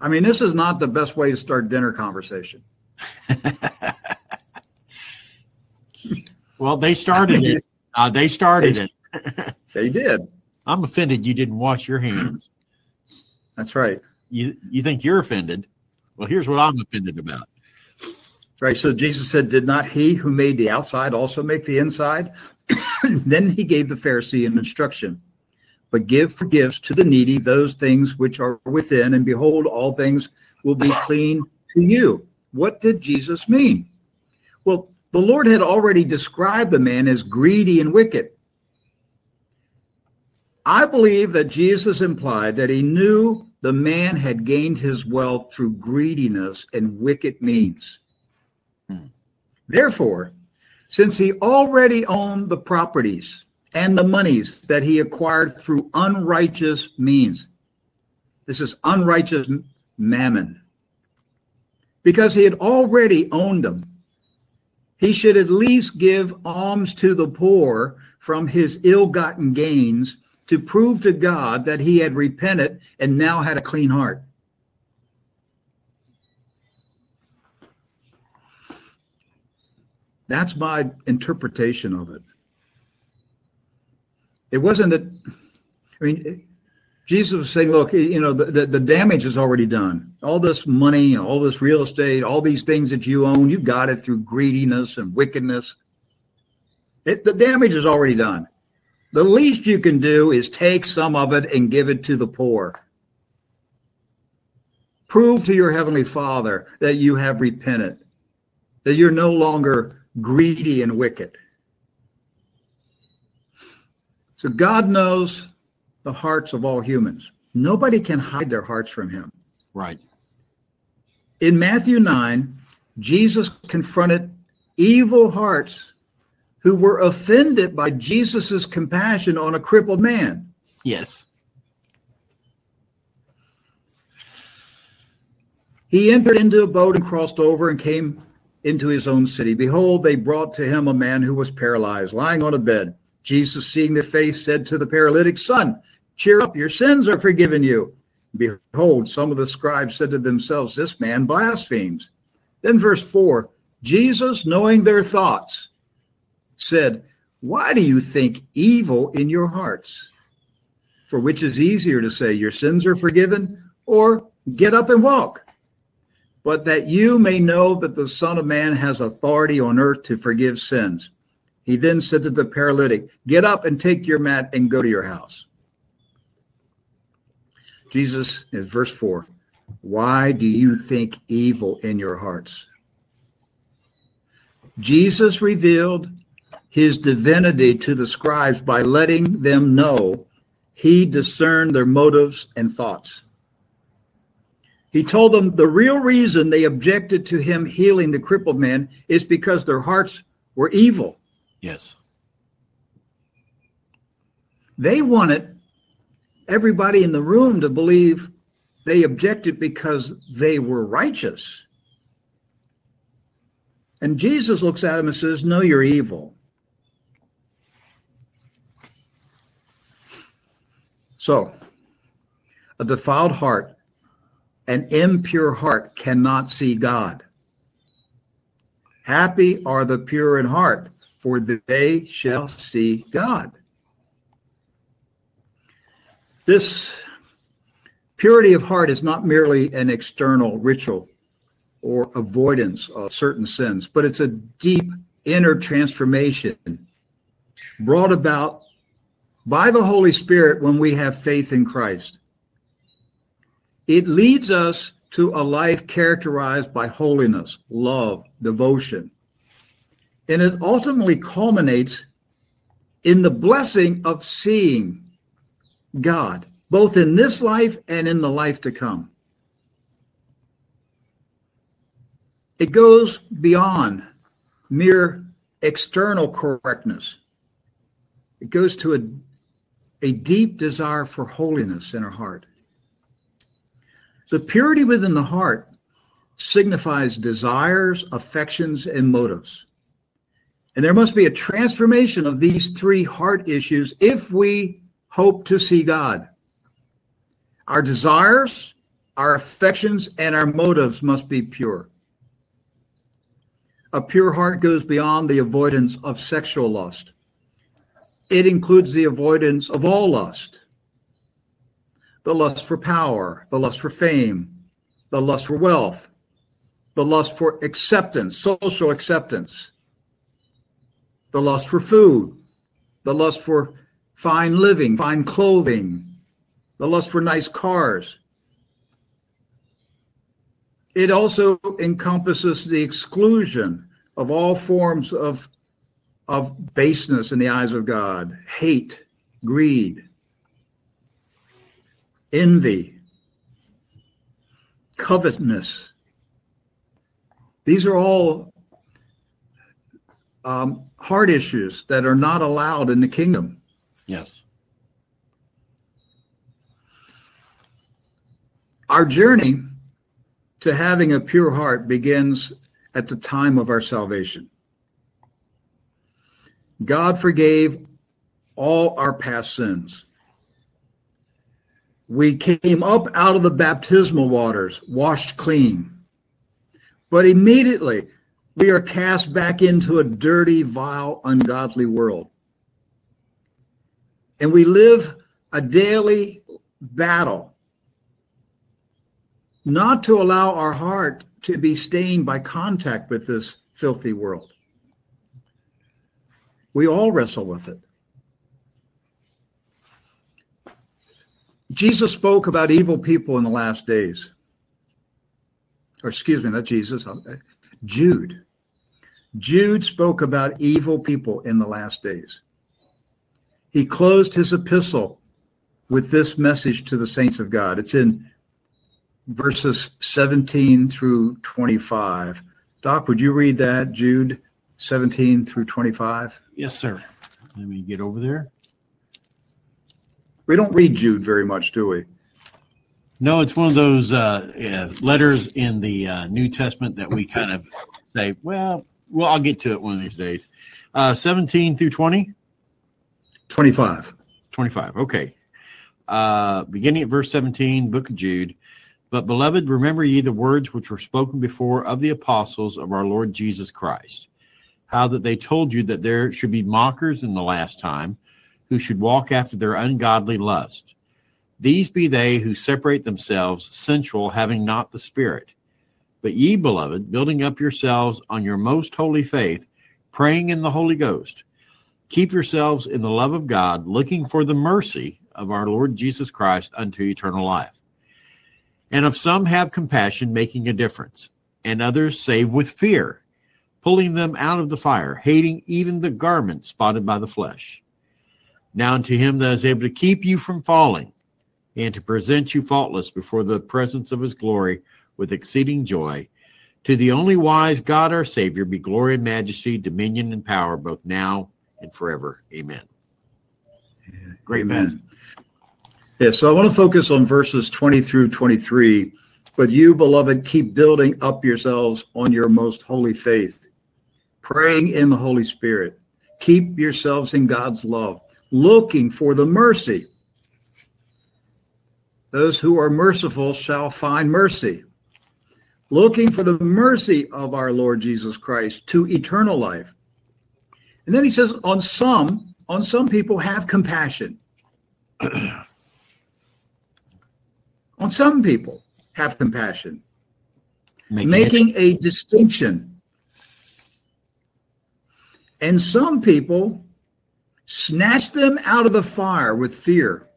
Speaker 1: I mean, this is not the best way to start dinner conversation. *laughs*
Speaker 2: Well, they started it. Uh, they started it. *laughs*
Speaker 1: They did.
Speaker 2: I'm offended you didn't wash your hands.
Speaker 1: That's right.
Speaker 2: You you think you're offended? Well, here's what I'm offended about.
Speaker 1: Right. So Jesus said, Did not he who made the outside also make the inside? *coughs* then he gave the Pharisee an instruction. But give for gifts to the needy those things which are within, and behold, all things will be clean to you. What did Jesus mean? Well, the Lord had already described the man as greedy and wicked. I believe that Jesus implied that he knew the man had gained his wealth through greediness and wicked means. Hmm. Therefore, since he already owned the properties and the monies that he acquired through unrighteous means, this is unrighteous mammon, because he had already owned them, he should at least give alms to the poor from his ill gotten gains to prove to God that he had repented and now had a clean heart. That's my interpretation of it. It wasn't that, I mean, Jesus was saying, look, you know, the, the, the damage is already done. All this money, all this real estate, all these things that you own, you got it through greediness and wickedness. It, the damage is already done. The least you can do is take some of it and give it to the poor. Prove to your Heavenly Father that you have repented, that you're no longer greedy and wicked. So God knows the hearts of all humans. Nobody can hide their hearts from Him.
Speaker 2: Right.
Speaker 1: In Matthew 9, Jesus confronted evil hearts who were offended by Jesus' compassion on a crippled man.
Speaker 2: Yes.
Speaker 1: He entered into a boat and crossed over and came into his own city. Behold, they brought to him a man who was paralyzed, lying on a bed. Jesus, seeing the face, said to the paralytic, Son, cheer up, your sins are forgiven you. Behold, some of the scribes said to themselves, This man blasphemes. Then, verse 4 Jesus, knowing their thoughts, said, Why do you think evil in your hearts? For which is easier to say, Your sins are forgiven, or get up and walk? But that you may know that the Son of Man has authority on earth to forgive sins. He then said to the paralytic, Get up and take your mat and go to your house. Jesus, in verse 4, why do you think evil in your hearts? Jesus revealed his divinity to the scribes by letting them know he discerned their motives and thoughts. He told them the real reason they objected to him healing the crippled man is because their hearts were evil.
Speaker 2: Yes.
Speaker 1: They wanted everybody in the room to believe they objected because they were righteous. And Jesus looks at him and says, No, you're evil. So, a defiled heart, an impure heart cannot see God. Happy are the pure in heart, for they shall see God. This purity of heart is not merely an external ritual or avoidance of certain sins, but it's a deep inner transformation brought about by the Holy Spirit when we have faith in Christ. It leads us to a life characterized by holiness, love, devotion. And it ultimately culminates in the blessing of seeing God, both in this life and in the life to come. It goes beyond mere external correctness. It goes to a, a deep desire for holiness in our heart. The purity within the heart signifies desires, affections, and motives. And there must be a transformation of these three heart issues if we hope to see God. Our desires, our affections, and our motives must be pure. A pure heart goes beyond the avoidance of sexual lust. It includes the avoidance of all lust the lust for power, the lust for fame, the lust for wealth, the lust for acceptance, social acceptance, the lust for food, the lust for fine living, fine clothing, the lust for nice cars. It also encompasses the exclusion of all forms of, of baseness in the eyes of God, hate, greed, envy, covetousness. These are all um, heart issues that are not allowed in the kingdom.
Speaker 2: Yes.
Speaker 1: Our journey to having a pure heart begins at the time of our salvation. God forgave all our past sins we came up out of the baptismal waters, washed clean. But immediately we are cast back into a dirty, vile, ungodly world. And we live a daily battle not to allow our heart to be stained by contact with this filthy world. We all wrestle with it. Jesus spoke about evil people in the last days. Or excuse me, not Jesus, uh, Jude. Jude spoke about evil people in the last days. He closed his epistle with this message to the saints of God. It's in verses 17 through 25. Doc, would you read that, Jude 17 through 25?
Speaker 2: Yes, sir. Let me get over there.
Speaker 1: We don't read Jude very much, do we?
Speaker 2: No, it's one of those uh, letters in the uh, New Testament that we kind of say, well, well, I'll get to it one of these days. Uh, 17 through 20?
Speaker 1: 25.
Speaker 2: 25. Okay. Uh, beginning at verse 17, book of Jude. But, beloved, remember ye the words which were spoken before of the apostles of our Lord Jesus Christ, how that they told you that there should be mockers in the last time, who should walk after their ungodly lust. These be they who separate themselves, sensual, having not the Spirit. But ye, beloved, building up yourselves on your most holy faith, praying in the Holy Ghost, keep yourselves in the love of God, looking for the mercy of our Lord Jesus Christ unto eternal life. And of some have compassion, making a difference, and others save with fear, pulling them out of the fire, hating even the garment spotted by the flesh. Now unto him that is able to keep you from falling, and to present you faultless before the presence of his glory with exceeding joy, to the only wise God our Savior be glory and majesty, dominion and power, both now and forever. Amen. Great
Speaker 1: Amen.
Speaker 2: passage.
Speaker 1: Yeah, so I want to focus on verses 20 through 23. But you, beloved, keep building up yourselves on your most holy faith, praying in the Holy Spirit. Keep yourselves in God's love, looking for the mercy. Those who are merciful shall find mercy. Looking for the mercy of our Lord Jesus Christ to eternal life. And then he says, on some, on some people have compassion. *clears throat* on some people have compassion.
Speaker 2: Making
Speaker 1: Making, a distinction. And some people snatch them out of the fire with fear.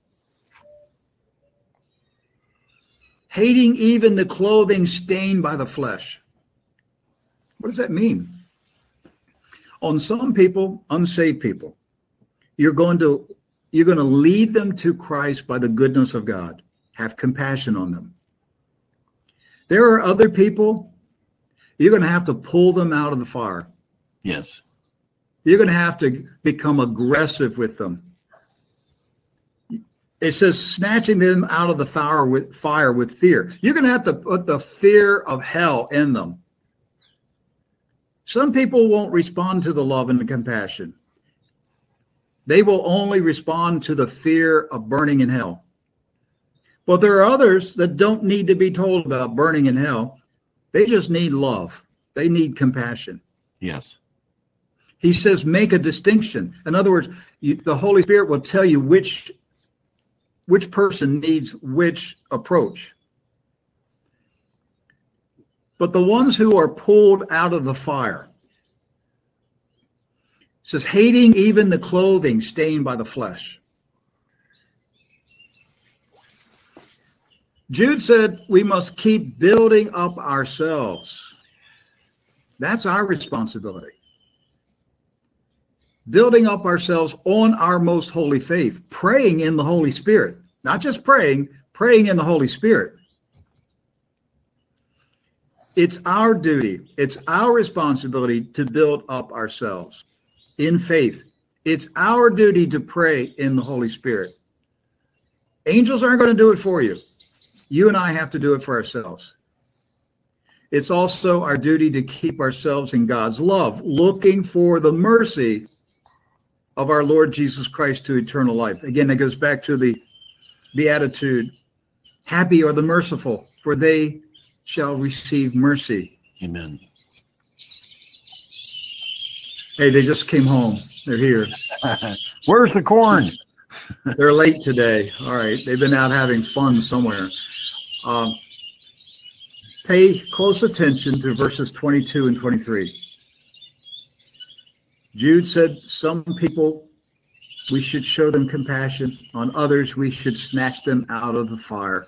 Speaker 1: Hating even the clothing stained by the flesh. What does that mean? On some people, unsaved people, you're going to you're going to lead them to Christ by the goodness of God. Have compassion on them. There are other people, you're going to have to pull them out of the fire.
Speaker 2: Yes.
Speaker 1: You're going to have to become aggressive with them. It says snatching them out of the fire with fire with fear. You're going to have to put the fear of hell in them. Some people won't respond to the love and the compassion. They will only respond to the fear of burning in hell. But there are others that don't need to be told about burning in hell. They just need love. They need compassion.
Speaker 2: Yes.
Speaker 1: He says, make a distinction. In other words, you, the Holy Spirit will tell you which which person needs which approach. But the ones who are pulled out of the fire says, hating even the clothing stained by the flesh. Jude said we must keep building up ourselves. That's our responsibility. Building up ourselves on our most holy faith, praying in the Holy Spirit, not just praying, praying in the Holy Spirit. It's our duty, it's our responsibility to build up ourselves in faith. It's our duty to pray in the Holy Spirit. Angels aren't going to do it for you. You and I have to do it for ourselves. It's also our duty to keep ourselves in God's love, looking for the mercy of our Lord Jesus Christ to eternal life. Again, it goes back to the beatitude Happy are the merciful, for they shall receive mercy.
Speaker 2: Amen.
Speaker 1: Hey, they just came home. They're here. *laughs*
Speaker 2: Where's the corn? *laughs*
Speaker 1: They're late today. All right. They've been out having fun somewhere. Um, pay close attention to verses 22 and 23. Jude said some people we should show them compassion, on others we should snatch them out of the fire.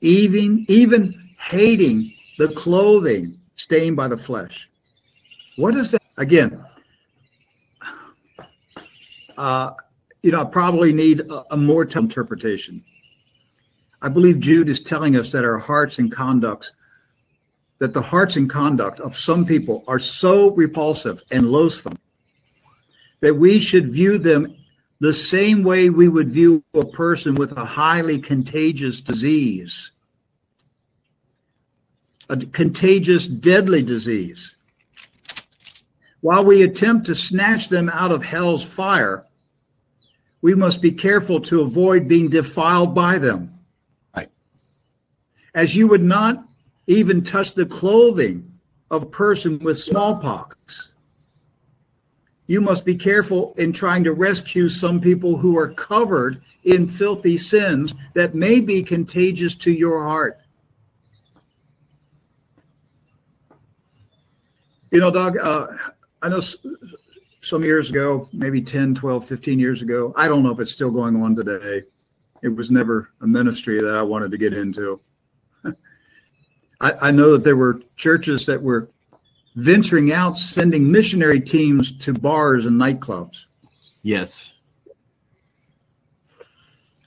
Speaker 1: Even even hating the clothing stained by the flesh. What is that? Again, uh, you know, I probably need a, a more interpretation. I believe Jude is telling us that our hearts and conducts, that the hearts and conduct of some people are so repulsive and loathsome that we should view them the same way we would view a person with a highly contagious disease, a contagious, deadly disease. While we attempt to snatch them out of hell's fire, we must be careful to avoid being defiled by them.
Speaker 2: Right.
Speaker 1: As you would not even touch the clothing of a person with smallpox. You must be careful in trying to rescue some people who are covered in filthy sins that may be contagious to your heart. You know, Doc, uh, I know some years ago, maybe 10, 12, 15 years ago. I don't know if it's still going on today. It was never a ministry that I wanted to get into. I, I know that there were churches that were venturing out, sending missionary teams to bars and nightclubs.
Speaker 2: Yes.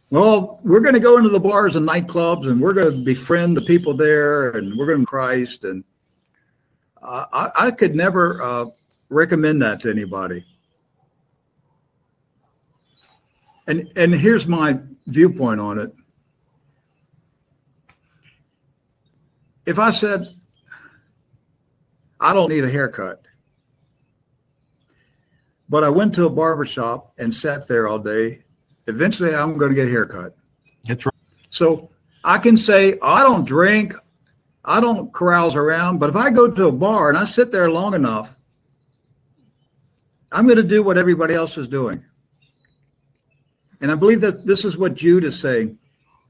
Speaker 1: Well, we're going to go into the bars and nightclubs and we're going to befriend the people there and we're going to Christ. And uh, I, I, could never uh, recommend that to anybody. And and here's my viewpoint on it. If I said I don't need a haircut, but I went to a barber shop and sat there all day, eventually I'm going to get a haircut.
Speaker 2: That's right.
Speaker 1: So I can say I don't drink, I don't carouse around, but if I go to a bar and I sit there long enough, I'm going to do what everybody else is doing. And I believe that this is what Jude is saying.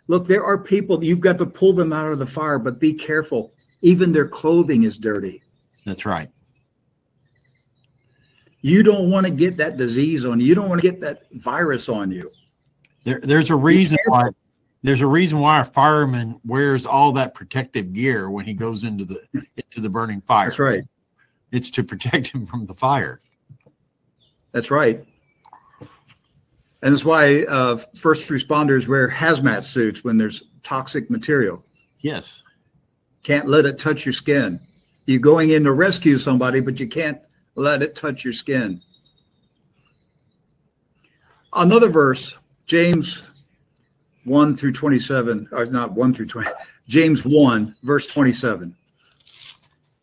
Speaker 1: Look, there are people, you've got to pull them out of the fire, but be careful. Even their clothing is dirty.
Speaker 2: That's right.
Speaker 1: You don't want to get that disease on you. You don't want to get that virus on you.
Speaker 2: There, there's a reason why there's a reason why a fireman wears all that protective gear when he goes into the into the burning fire.
Speaker 1: That's right.
Speaker 2: It's to protect him from the fire.
Speaker 1: That's right. And that's why uh, first responders wear hazmat suits when there's toxic material.
Speaker 2: Yes.
Speaker 1: Can't let it touch your skin. You're going in to rescue somebody, but you can't let it touch your skin. Another verse, James 1 through 27, or not 1 through 20, James 1, verse 27.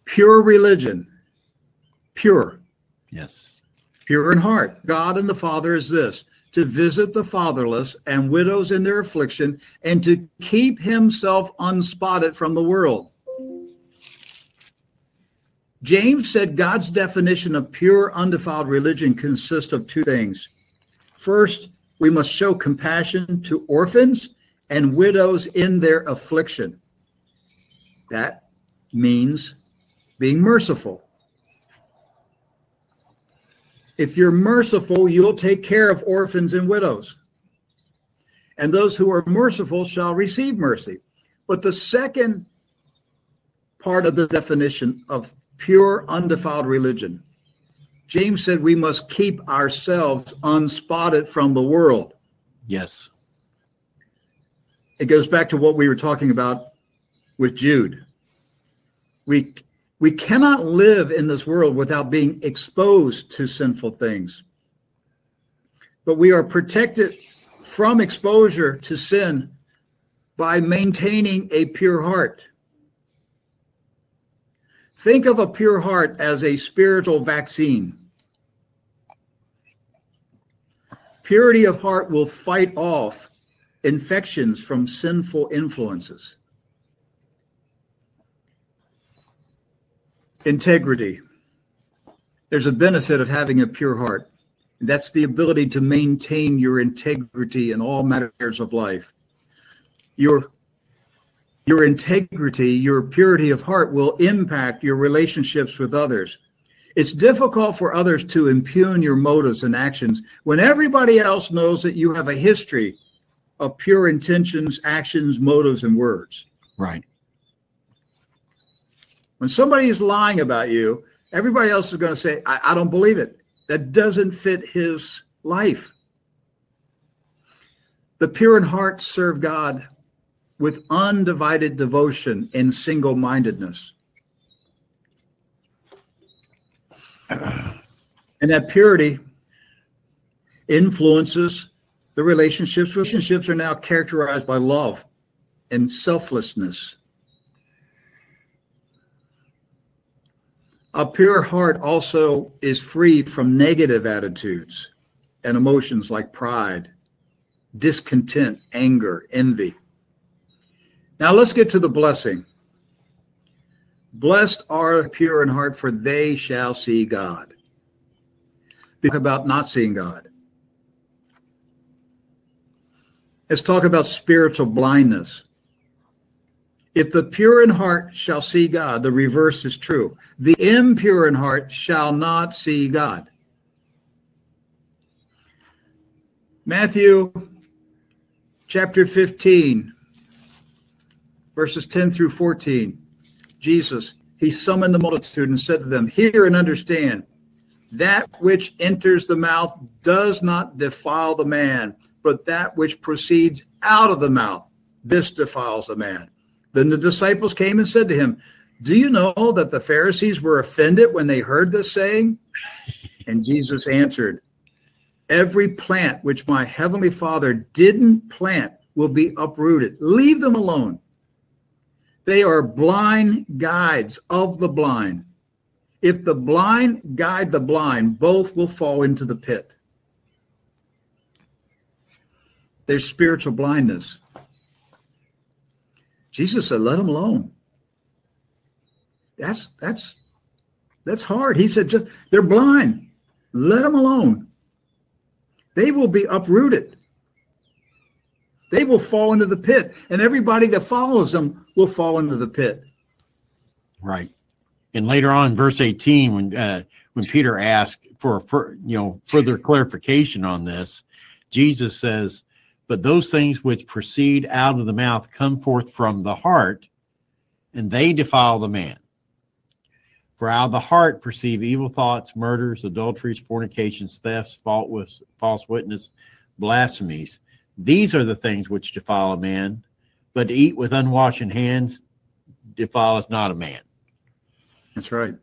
Speaker 1: Pure religion, pure.
Speaker 2: Yes
Speaker 1: pure in heart. God and the Father is this to visit the fatherless and widows in their affliction and to keep himself unspotted from the world. James said God's definition of pure, undefiled religion consists of two things. First, we must show compassion to orphans and widows in their affliction. That means being merciful. If you're merciful, you'll take care of orphans and widows. And those who are merciful shall receive mercy. But the second part of the definition of pure, undefiled religion, James said we must keep ourselves unspotted from the world.
Speaker 2: Yes.
Speaker 1: It goes back to what we were talking about with Jude. We we cannot live in this world without being exposed to sinful things. But we are protected from exposure to sin by maintaining a pure heart. Think of a pure heart as a spiritual vaccine. Purity of heart will fight off infections from sinful influences. Integrity. There's a benefit of having a pure heart. That's the ability to maintain your integrity in all matters of life. Your your integrity, your purity of heart will impact your relationships with others. It's difficult for others to impugn your motives and actions when everybody else knows that you have a history of pure intentions, actions, motives, and words.
Speaker 2: Right.
Speaker 1: When somebody is lying about you, everybody else is going to say, I, I don't believe it. That doesn't fit his life. The pure in heart serve God with undivided devotion and single mindedness. And that purity influences the relationships. Relationships are now characterized by love and selflessness. A pure heart also is free from negative attitudes and emotions like pride, discontent, anger, envy. Now let's get to the blessing. Blessed are pure in heart, for they shall see God. Talk about not seeing God. Let's talk about spiritual blindness. If the pure in heart shall see God, the reverse is true. The impure in heart shall not see God. Matthew chapter 15, verses 10 through 14. Jesus, he summoned the multitude and said to them, Hear and understand that which enters the mouth does not defile the man, but that which proceeds out of the mouth, this defiles the man. Then the disciples came and said to him, Do you know that the Pharisees were offended when they heard this saying? And Jesus answered, Every plant which my heavenly Father didn't plant will be uprooted. Leave them alone. They are blind guides of the blind. If the blind guide the blind, both will fall into the pit. There's spiritual blindness. Jesus said, "Let them alone." That's that's that's hard. He said, "Just they're blind. Let them alone. They will be uprooted. They will fall into the pit, and everybody that follows them will fall into the pit."
Speaker 2: Right. And later on, verse eighteen, when uh, when Peter asked for, for you know further clarification on this, Jesus says, but those things which proceed out of the mouth come forth from the heart, and they defile the man. For out of the heart perceive evil thoughts, murders, adulteries, fornications, thefts, false witness, blasphemies. These are the things which defile a man, but to eat with unwashed hands defileth not a man.
Speaker 1: That's right.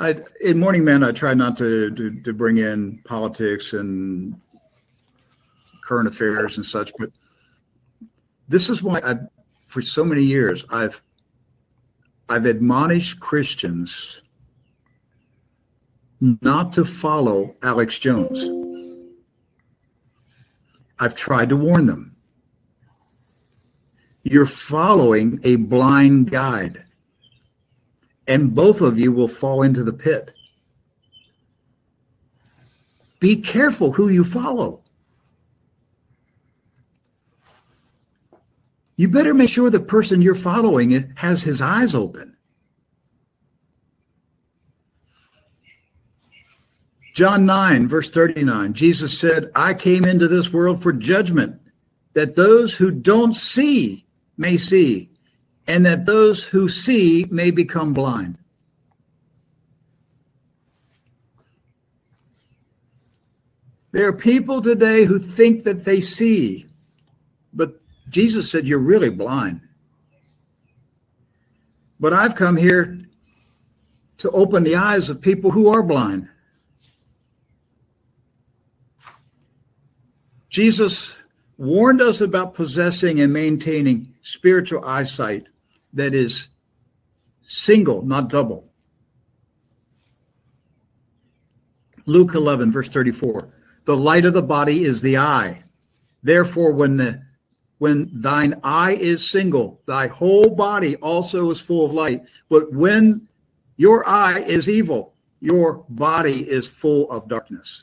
Speaker 1: I, in Morning Man, I try not to, to, to bring in politics and current affairs and such. But this is why I, for so many years, I've I've admonished Christians not to follow Alex Jones. I've tried to warn them. You're following a blind guide, and both of you will fall into the pit. Be careful who you follow. You better make sure the person you're following has his eyes open. John 9, verse 39, Jesus said, I came into this world for judgment, that those who don't see may see, and that those who see may become blind. There are people today who think that they see, Jesus said, You're really blind. But I've come here to open the eyes of people who are blind. Jesus warned us about possessing and maintaining spiritual eyesight that is single, not double. Luke 11, verse 34 The light of the body is the eye. Therefore, when the when thine eye is single, thy whole body also is full of light. But when your eye is evil, your body is full of darkness.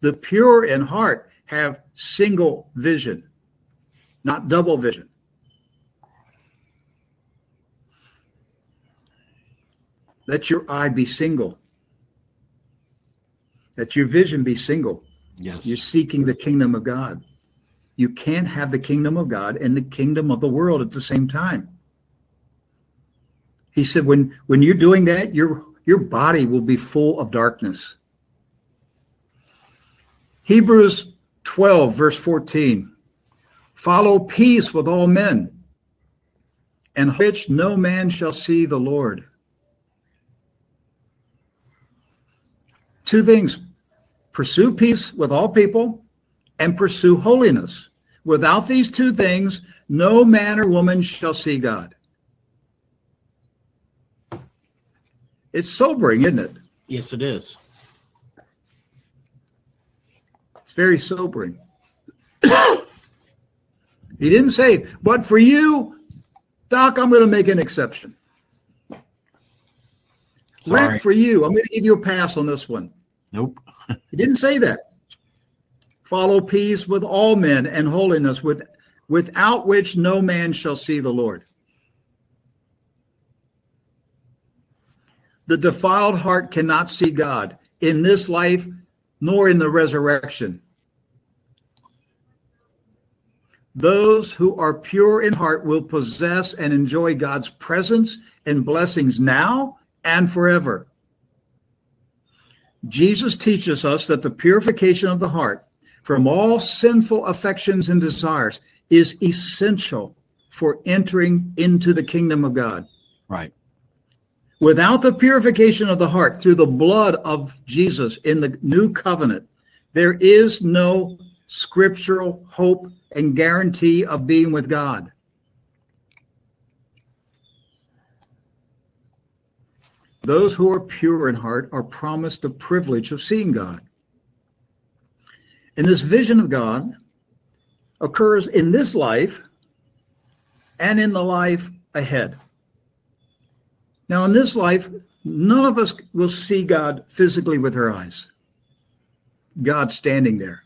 Speaker 1: The pure in heart have single vision, not double vision. Let your eye be single. Let your vision be single.
Speaker 2: Yes.
Speaker 1: You're seeking the kingdom of God. You can't have the kingdom of God and the kingdom of the world at the same time. He said, when, when you're doing that, your, your body will be full of darkness. Hebrews 12, verse 14. Follow peace with all men, and which no man shall see the Lord. Two things pursue peace with all people and pursue holiness. Without these two things, no man or woman shall see God. It's sobering, isn't it?
Speaker 2: Yes, it is.
Speaker 1: It's very sobering. *coughs* he didn't say, but for you, Doc, I'm going to make an exception.
Speaker 2: Sorry.
Speaker 1: For you, I'm going to give you a pass on this one.
Speaker 2: Nope. *laughs*
Speaker 1: He didn't say that. Follow peace with all men and holiness, with, without which no man shall see the Lord. The defiled heart cannot see God in this life nor in the resurrection. Those who are pure in heart will possess and enjoy God's presence and blessings now and forever. Jesus teaches us that the purification of the heart from all sinful affections and desires is essential for entering into the kingdom of God.
Speaker 2: Right.
Speaker 1: Without the purification of the heart through the blood of Jesus in the new covenant, there is no scriptural hope and guarantee of being with God. Those who are pure in heart are promised the privilege of seeing God. And this vision of God occurs in this life and in the life ahead. Now, in this life, none of us will see God physically with our eyes. God standing there.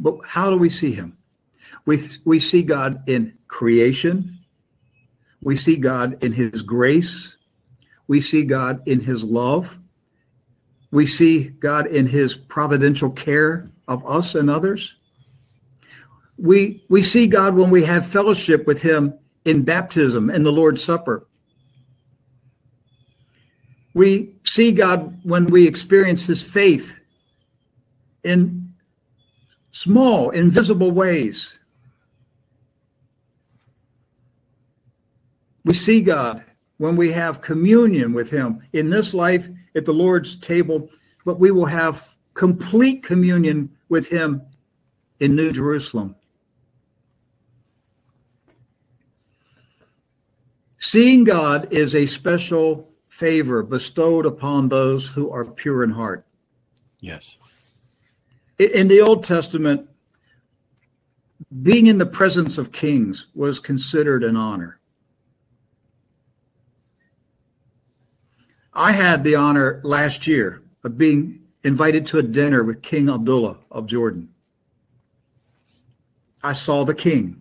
Speaker 1: But how do we see him? We, we see God in creation. We see God in his grace. We see God in his love. We see God in his providential care of us and others. We, we see God when we have fellowship with him in baptism and the Lord's Supper. We see God when we experience his faith in small, invisible ways. We see God when we have communion with him in this life at the Lord's table, but we will have complete communion with him in New Jerusalem. Seeing God is a special favor bestowed upon those who are pure in heart.
Speaker 2: Yes.
Speaker 1: In the Old Testament, being in the presence of kings was considered an honor. I had the honor last year of being invited to a dinner with King Abdullah of Jordan. I saw the king.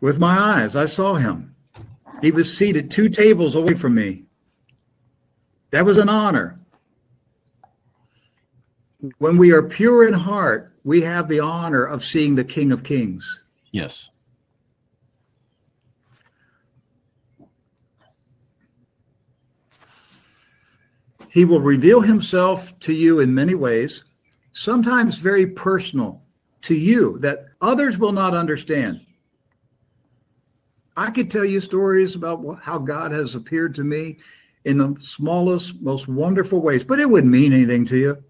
Speaker 1: With my eyes, I saw him. He was seated two tables away from me. That was an honor. When we are pure in heart, we have the honor of seeing the King of Kings.
Speaker 2: Yes.
Speaker 1: He will reveal himself to you in many ways, sometimes very personal to you that others will not understand. I could tell you stories about how God has appeared to me in the smallest, most wonderful ways, but it wouldn't mean anything to you.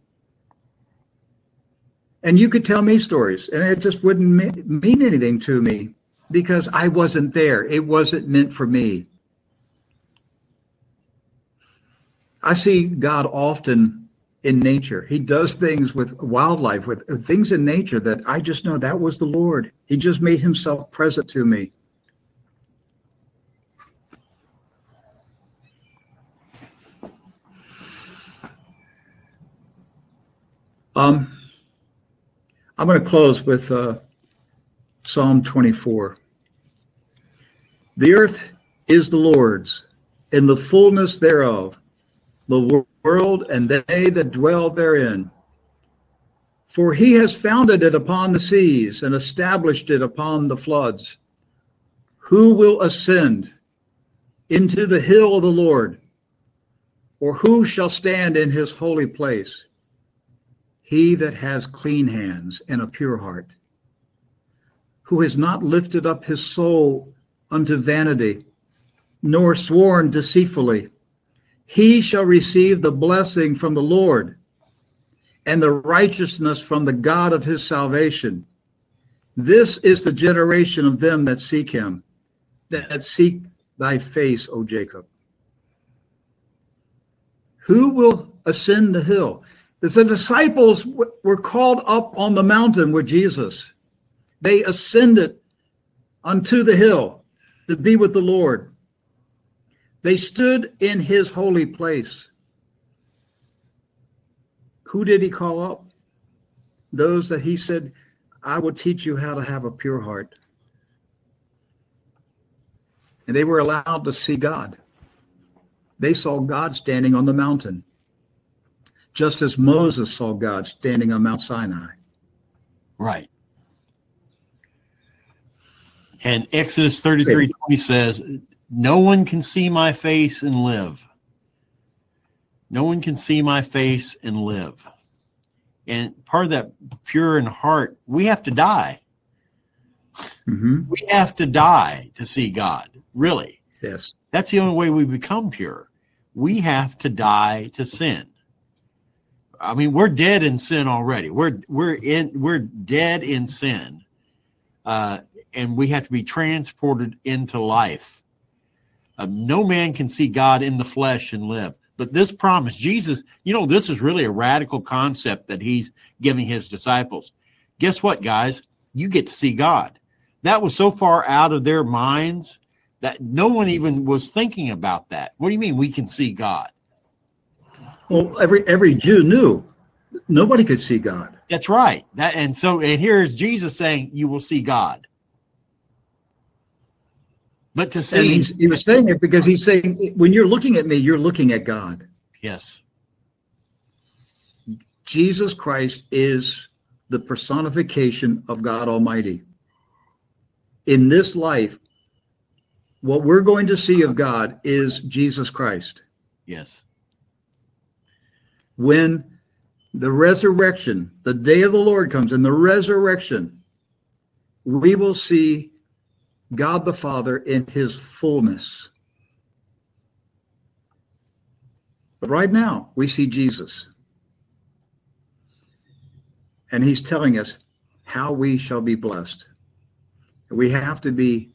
Speaker 1: And you could tell me stories, and it just wouldn't mean anything to me because I wasn't there. It wasn't meant for me. I see God often in nature. He does things with wildlife, with things in nature that I just know that was the Lord. He just made himself present to me. Um, I'm going to close with uh, Psalm 24. The earth is the Lord's, and the fullness thereof, the world and they that dwell therein. For he has founded it upon the seas and established it upon the floods. Who will ascend into the hill of the Lord? Or who shall stand in his holy place? He that has clean hands and a pure heart, who has not lifted up his soul unto vanity, nor sworn deceitfully, he shall receive the blessing from the Lord and the righteousness from the God of his salvation. This is the generation of them that seek him, that seek thy face, O Jacob. Who will ascend the hill? The disciples were called up on the mountain with Jesus. They ascended unto the hill to be with the Lord. They stood in his holy place. Who did he call up? Those that he said, I will teach you how to have a pure heart. And they were allowed to see God. They saw God standing on the mountain, just as Moses saw God standing on Mount Sinai.
Speaker 2: Right. And Exodus 33 20 says, No one can see my face and live. No one can see my face and live. And part of that pure in heart, we have to die.
Speaker 1: Mm-hmm.
Speaker 2: We have to die to see God, really.
Speaker 1: Yes.
Speaker 2: That's the only way we become pure. We have to die to sin. I mean, we're dead in sin already. We're we're in we're dead in sin, uh, and we have to be transported into life. Uh, no man can see God in the flesh and live. But this promise, Jesus, you know, this is really a radical concept that he's giving his disciples. Guess what, guys? You get to see God. That was so far out of their minds that no one even was thinking about that. What do you mean we can see God?
Speaker 1: Well, every every Jew knew nobody could see God.
Speaker 2: That's right. That and so and here's Jesus saying you will see God. But to see
Speaker 1: he's, he was saying it because he's saying, when you're looking at me, you're looking at God.
Speaker 2: yes.
Speaker 1: Jesus Christ is the personification of God Almighty. In this life, what we're going to see of God is Jesus Christ.
Speaker 2: Yes.
Speaker 1: When the resurrection, the day of the Lord comes, and the resurrection, we will see God the Father in his fullness. But right now, we see Jesus. And he's telling us how we shall be blessed. We have to be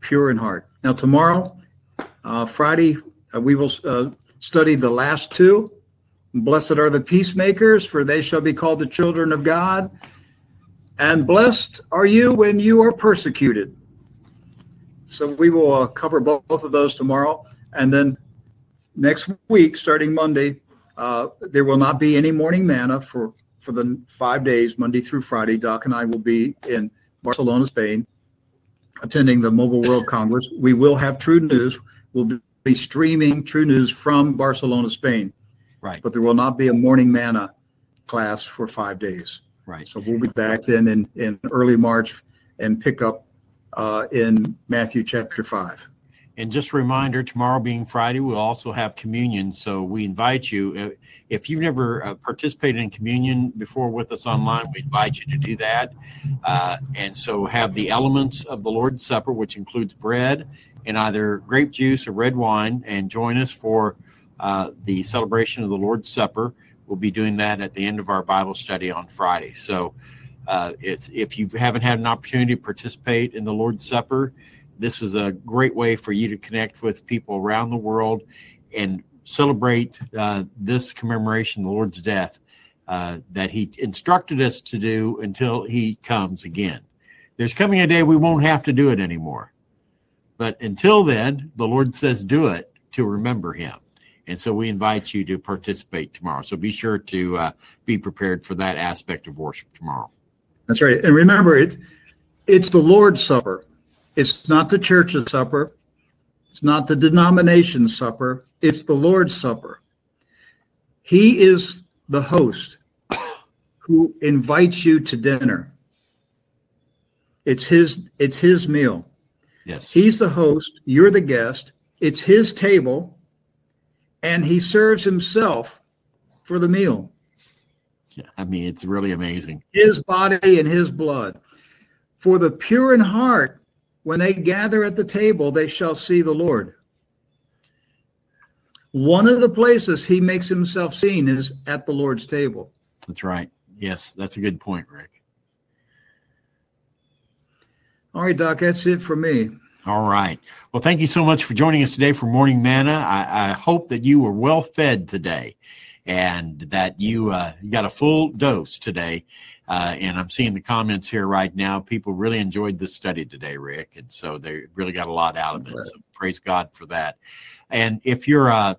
Speaker 1: pure in heart. Now, tomorrow, uh, Friday, uh, we will uh, study the last two. Blessed are the peacemakers, for they shall be called the children of God. And blessed are you when you are persecuted. So we will uh, cover both, both of those tomorrow. And then next week, starting Monday, uh, there will not be any morning manna for, for the five days, Monday through Friday. Doc and I will be in Barcelona, Spain, attending the Mobile World Congress. We will have TruNews. We'll be streaming TruNews from Barcelona, Spain.
Speaker 2: Right.
Speaker 1: But there will not be a morning manna class for five days.
Speaker 2: Right.
Speaker 1: So we'll be back then in, in early March and pick up uh, in Matthew chapter 5.
Speaker 2: And just a reminder, tomorrow being Friday, we'll also have communion. So we invite you, uh, if you've never uh, participated in communion before with us online, we invite you to do that. Uh, and so have the elements of the Lord's Supper, which includes bread and either grape juice or red wine, and join us for uh, the celebration of the Lord's Supper. We'll be doing that at the end of our Bible study on Friday. So uh, if, if you haven't had an opportunity to participate in the Lord's Supper, this is a great way for you to connect with people around the world and celebrate uh, this commemoration, the Lord's death, uh, that He instructed us to do until He comes again. There's coming a day we won't have to do it anymore. But until then, the Lord says do it to remember Him. And so we invite you to participate tomorrow. So be sure to uh, be prepared for that aspect of worship tomorrow.
Speaker 1: That's right. And remember, it it's the Lord's Supper. It's not the church's supper.
Speaker 19: It's not the denomination supper, it's the Lord's Supper. He is the host who invites you to dinner. It's his it's his meal.
Speaker 2: Yes.
Speaker 19: He's the host, you're the guest. It's his table and he serves himself for the meal.
Speaker 2: Yeah, I mean, it's really amazing.
Speaker 19: His body and his blood. For the pure in heart, when they gather at the table, they shall see the Lord. One of the places he makes himself seen is at the Lord's table.
Speaker 2: That's right. Yes, that's a good point, Rick.
Speaker 19: All right, Doc, that's it for me.
Speaker 2: All right. Well, thank you so much for joining us today for Morning Manna. I, I hope that you were well fed today and that you, uh, you got a full dose today. Uh, and I'm seeing the comments here right now. People really enjoyed this study today, Rick. And so they really got a lot out of it. So praise God for that. And if you're uh,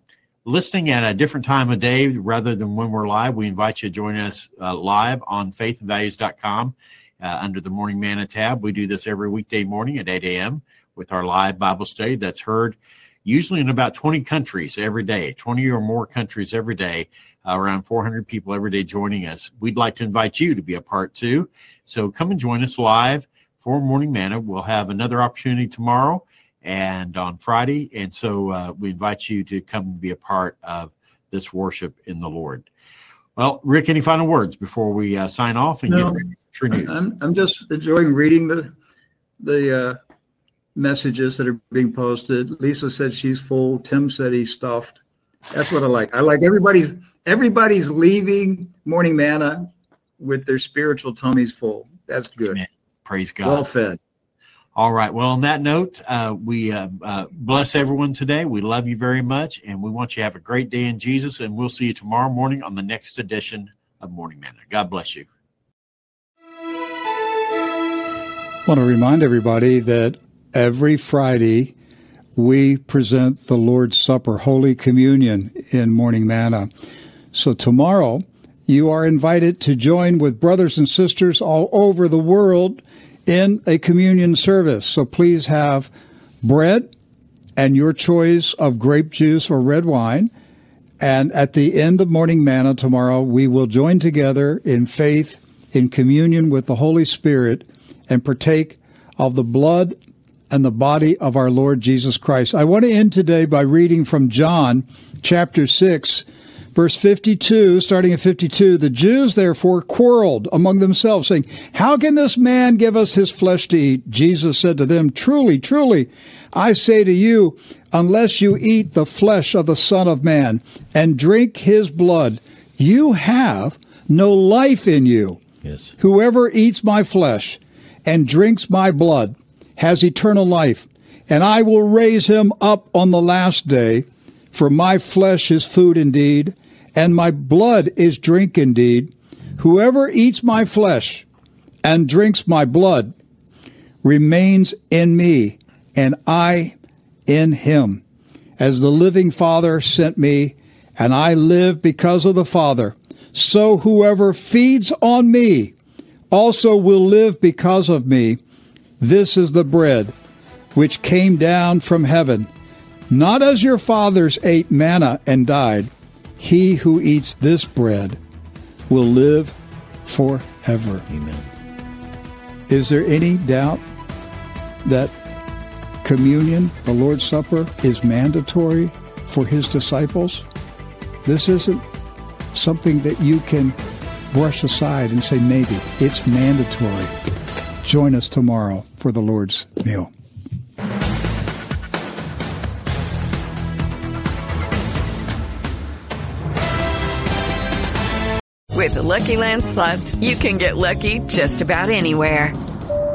Speaker 2: listening at a different time of day rather than when we're live, we invite you to join us uh, live on faithandvalues.com uh, under the Morning Manna tab. We do this every weekday morning at 8 a.m. with our live Bible study that's heard usually in about 20 countries every day, 20 or more countries every day, uh, around 400 people every day joining us. We'd like to invite you to be a part too. So come and join us live for Morning Manna. We'll have another opportunity tomorrow and on Friday. And so uh, we invite you to come and be a part of this worship in the Lord. Well, Rick, any final words before we uh, sign off and
Speaker 19: No.
Speaker 2: get ready for TruNews?
Speaker 19: I'm, I'm just enjoying reading the the uh, messages that are being posted. Lisa said she's full. Tim said he's stuffed. That's what I like. I like everybody's everybody's leaving morning manna with their spiritual tummies full. That's good.
Speaker 2: Praise God.
Speaker 19: Well fed.
Speaker 2: All right. Well, on that note, uh, we uh, uh, bless everyone today. We love you very much, and we want you to have a great day in Jesus. And we'll see you tomorrow morning on the next edition of Morning Manna. God bless you.
Speaker 1: I want to remind everybody that every Friday we present the Lord's Supper, Holy Communion in Morning Manna. So tomorrow you are invited to join with brothers and sisters all over the world in a communion service. So please have bread and your choice of grape juice or red wine. And at the end of Morning Manna tomorrow, we will join together in faith, in communion with the Holy Spirit, and partake of the blood and the body of our Lord Jesus Christ. I want to end today by reading from John chapter 6, verse 52, starting at 52. The Jews therefore quarreled among themselves, saying, How can this man give us his flesh to eat? Jesus said to them, Truly, truly, I say to you, unless you eat the flesh of the Son of Man and drink his blood, you have no life in you.
Speaker 2: Yes.
Speaker 1: Whoever eats my flesh and drinks my blood has eternal life, and I will raise him up on the last day. For my flesh is food indeed, and my blood is drink indeed. Whoever eats my flesh and drinks my blood remains in me, and I in him. As the living Father sent me, and I live because of the Father, so whoever feeds on me also will live because of me. This is the bread which came down from heaven, not as your fathers ate manna and died. He who eats this bread will live forever.
Speaker 2: Amen.
Speaker 1: Is there any doubt that communion, the Lord's Supper, is mandatory for his disciples? This isn't something that you can brush aside and say maybe. It's mandatory. Join us tomorrow for the Lord's meal.
Speaker 20: With the Lucky Land slots, you can get lucky just about anywhere.